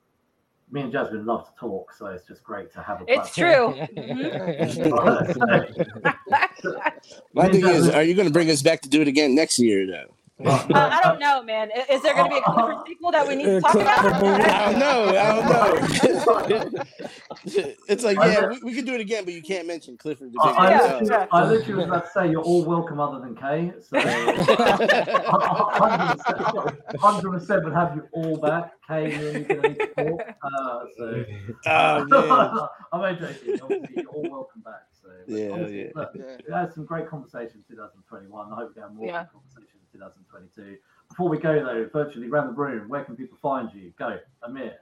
me and Jasmine love to talk, so it's just great to have a. It's platform. true. [LAUGHS] [LAUGHS] My thing is, are you going to bring us back to do it again next year, though? [LAUGHS] Uh, I don't know, man. I- Is there going to be a Clifford sequel that we need to talk about? I don't know. I don't know. [LAUGHS] it's like, yeah, we, we can do it again, but you can't mention Clifford the I, Big I, Yeah, literally, I literally was about to say you're all welcome other than Kay. So [LAUGHS] 100 percent would have you all back. Kay, you and you're gonna need to talk. Uh, so Oh, man. I'm only joking. Obviously, you're all welcome back. So Yeah, honestly, yeah. look, Yeah. we had some great conversations in 2021. I hope we have more Yeah. conversations in 2022. Before we go though, virtually round the room, where can people find you? Go, Amir.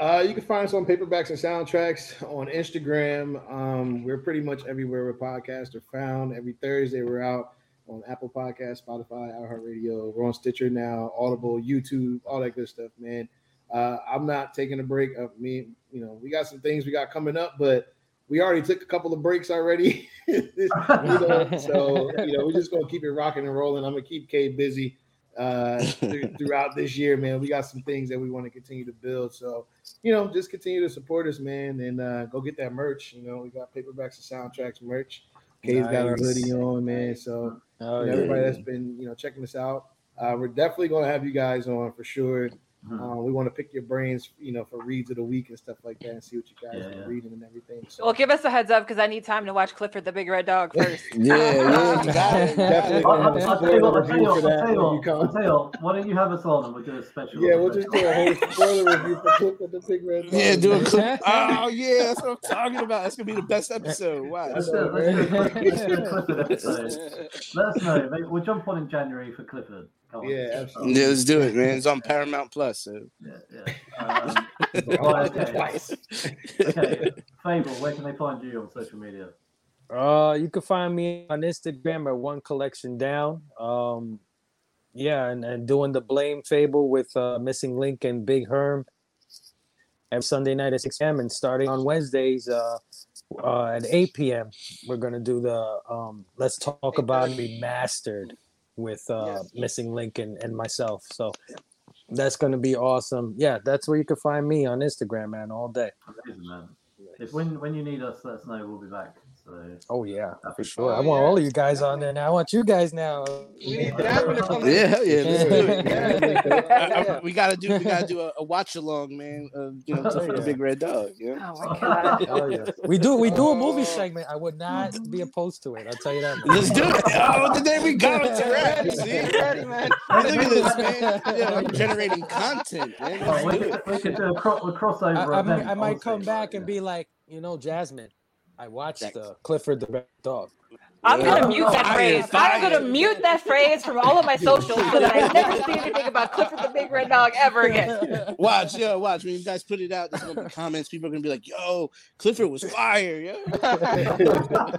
Uh, you can find us on paperbacks and soundtracks on Instagram. Um, we're pretty much everywhere where podcasts are found. Every Thursday, we're out on Apple Podcasts, Spotify, iHeartRadio. We're on Stitcher now, Audible, YouTube, all that good stuff, man. Uh, I'm not taking a break. Of me, you know, we got some things we got coming up, but we already took a couple of breaks already. [LAUGHS] You know, so you know, we're just gonna keep it rocking and rolling. I'm gonna keep Kay busy uh, th- [LAUGHS] throughout this year, man. We got some things that we want to continue to build. So, you know, just continue to support us, man, and uh, go get that merch. You know, we got paperbacks and soundtracks merch. Kay's got our Nice. hoodie on, man. So, Oh, you know, yeah. everybody that's been, you know, checking us out, uh, we're definitely going to have you guys on for sure. Mhm. Uh, we want to pick your brains, you know, for reads of the week and stuff like that, and see what you guys Yeah, are yeah. reading and everything. So, Well, give us a heads up because I need time to watch Clifford the Big Red Dog [LAUGHS] first. Yeah, yeah, you [LAUGHS] got it. Definitely I'll, gonna have a I'll tell you what, I'll tell you spoiler what, review for I'll that tell you when you what, come. I'll tell you what, why don't you have us on and we'll do a special? yeah, we'll just do a whole spoiler review for Clifford the Big Red. Yeah, do a clip. [LAUGHS] Oh, yeah, that's what I'm talking about. That's gonna be the best episode. Wow. Let's do, let's do, a Cliff- let's do a Clifford episode. Let us know. We'll jump on in January for Clifford. Come on. Yeah, absolutely. Yeah, let's do it, man. It's on [LAUGHS] Paramount Plus. So. Yeah, yeah. Um, [LAUGHS] right, okay. okay. [LAUGHS] Fable, where can they find you on social media? Uh, you can find me on Instagram at one collection down. Um, yeah, and, and doing the blame fable with uh, missing link and Big Herm every Sunday night at 6 p.m. and starting on Wednesdays uh, uh, at 8 p.m. We're gonna do the um, let's talk about remastered with uh, Yes. missing link and, and myself. So that's gonna be awesome. Yeah, that's where you can find me on Instagram, man, all day. Amazing, man. If when when you need us, let us know. We'll be back. So Oh yeah, that'd for be sure. I Oh, want yeah. all of you guys on there now. I want you guys now. We need Jasmine to come in. Yeah, hell yeah, let's do it. Yeah. I- I- we gotta do we gotta do a, a watch along, man. Of, you know, oh, Clifford the Big Red Dog. Yeah. Oh my god. [LAUGHS] Oh yeah, we do. We do a movie Oh. segment. I would not be opposed to it. I'll tell you that. man. Let's do it. [LAUGHS] Oh, today we go. It's [LAUGHS] a wrap. Ready, See? ready, man. Look at this, man. Yeah, I'm generating content, man. Oh, Let's we, do could, it. we could do a, cro- a crossover. I, I, might, event, I might honestly, come back and yeah. be like, you know, Jasmine. I watched That- uh, Clifford the Red Dog. I'm gonna mute that Fire, phrase. I'm gonna mute that phrase from all of my socials so that I never see anything about Clifford the Big Red Dog ever again. [LAUGHS] Watch, yo, watch. When you guys put it out, there's gonna be comments. People are gonna be like, "Yo, Clifford was fire, yo." [LAUGHS]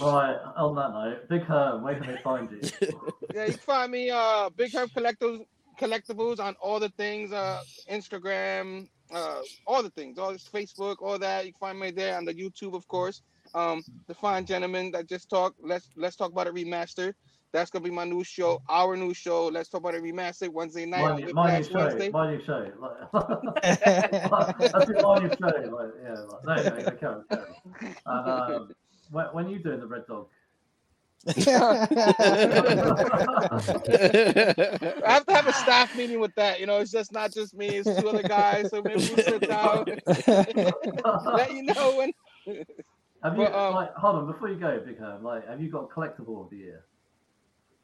Right. On that note, Big Herb, where can they find you? [LAUGHS] Yeah, you can find me uh Big Herb Collectibles collectibles on all the things, uh Instagram, uh all the things, all this Facebook, all that. You can find me there on the YouTube, of course. Um the fine gentleman that just talked, let's let's talk about it remastered. That's gonna be my new show, our new show. Let's talk about it remastered Wednesday night. my, on new- my new Whiplash show. Wednesday. My new show. Like, that's it, my new show. Like, yeah. Like, no, no, on, carry. And, um, when, when are you doing the Red Dog? I have to have a staff meeting with that. You know, it's just not just me, it's two other guys. So maybe we'll sit down, [LAUGHS] let you know when Have you Well, um, like hold on before you go, Big Herm? Like, have you got a collectible of the year?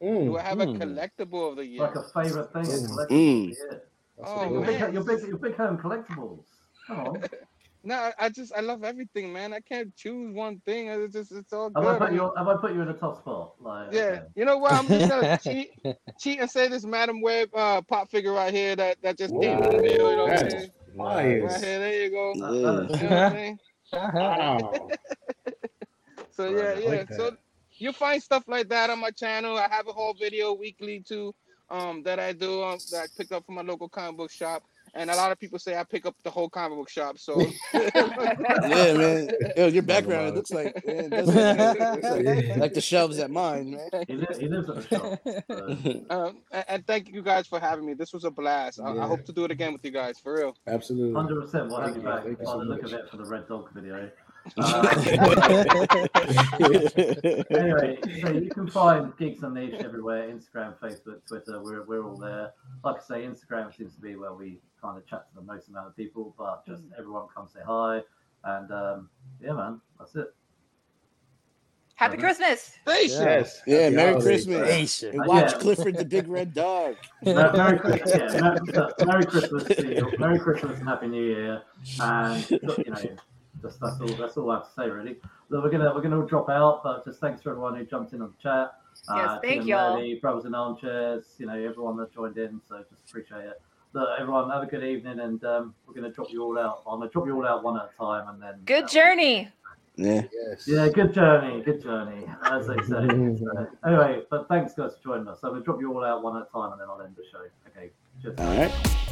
Mm, do I have a Mm. collectible of the year. Like a favorite thing, Mm. collectible Mm. of the year? Oh, what Your big, man. your big, your big home collectibles. Come on. [LAUGHS] No, I- I just I love everything, man. I can't choose one thing. It's just it's all Have I good. put you? Have I put you in a top spot? Like, yeah, okay. you know what? I'm just gonna cheat, cheat and say this Madame Web uh, pop figure right here that that just came in the mail. You know what I'm saying? fire. Right here, there you go. You That- that know I'm? Wow. [LAUGHS] So yeah, yeah. like so you find stuff like that on my channel. I have a whole video weekly too um, that I do um, that I pick up from my local comic book shop. And a lot of people say I pick up the whole comic book shop. So [LAUGHS] [LAUGHS] Yeah, man. Yo, your background [LAUGHS] it looks like man, it like, looks like, like the shelves at mine, man. He, li- he lives at the shop. so- um, and, and thank you guys for having me. This was a blast. I, I hope to do it again with you guys for real. Absolutely. Hundred percent. We'll have you Thank you. back Thank you so the look much. of it for the Red Dog video. Uh, [LAUGHS] anyway, so you can find Geeks Unleashed everywhere: Instagram, Facebook, Twitter. We're we're all there. Like I say, Instagram seems to be where we kind of chat to the most amount of people, but just everyone come say hi. And um, yeah, man, that's it. Happy Christmas. Station. Yes. Yeah, Happy Merry holidays. Christmas. Nation. And watch yeah. Clifford the Big Red Dog. [LAUGHS] Mer- Merry Christmas, yeah, Merry, Merry Christmas to you. Merry Christmas and Happy New Year. And you know, just that's all. That's all I have to say, really. Look, we're gonna we're gonna drop out, but just thanks for everyone who jumped in on the chat. Yes, thank Tim y'all. Murray, Brothers in Armchairs, you know, everyone that joined in. So just appreciate it. Look, everyone, have a good evening, and um, we're gonna drop you all out. I'm gonna drop you all out one at a time, and then Good uh, journey. Yeah. Yes. Yeah, good journey, good journey, as they say. So, [LAUGHS] anyway, but thanks guys for joining us. So we'll drop you all out one at a time, and then I'll end the show. Okay, cheers. All right.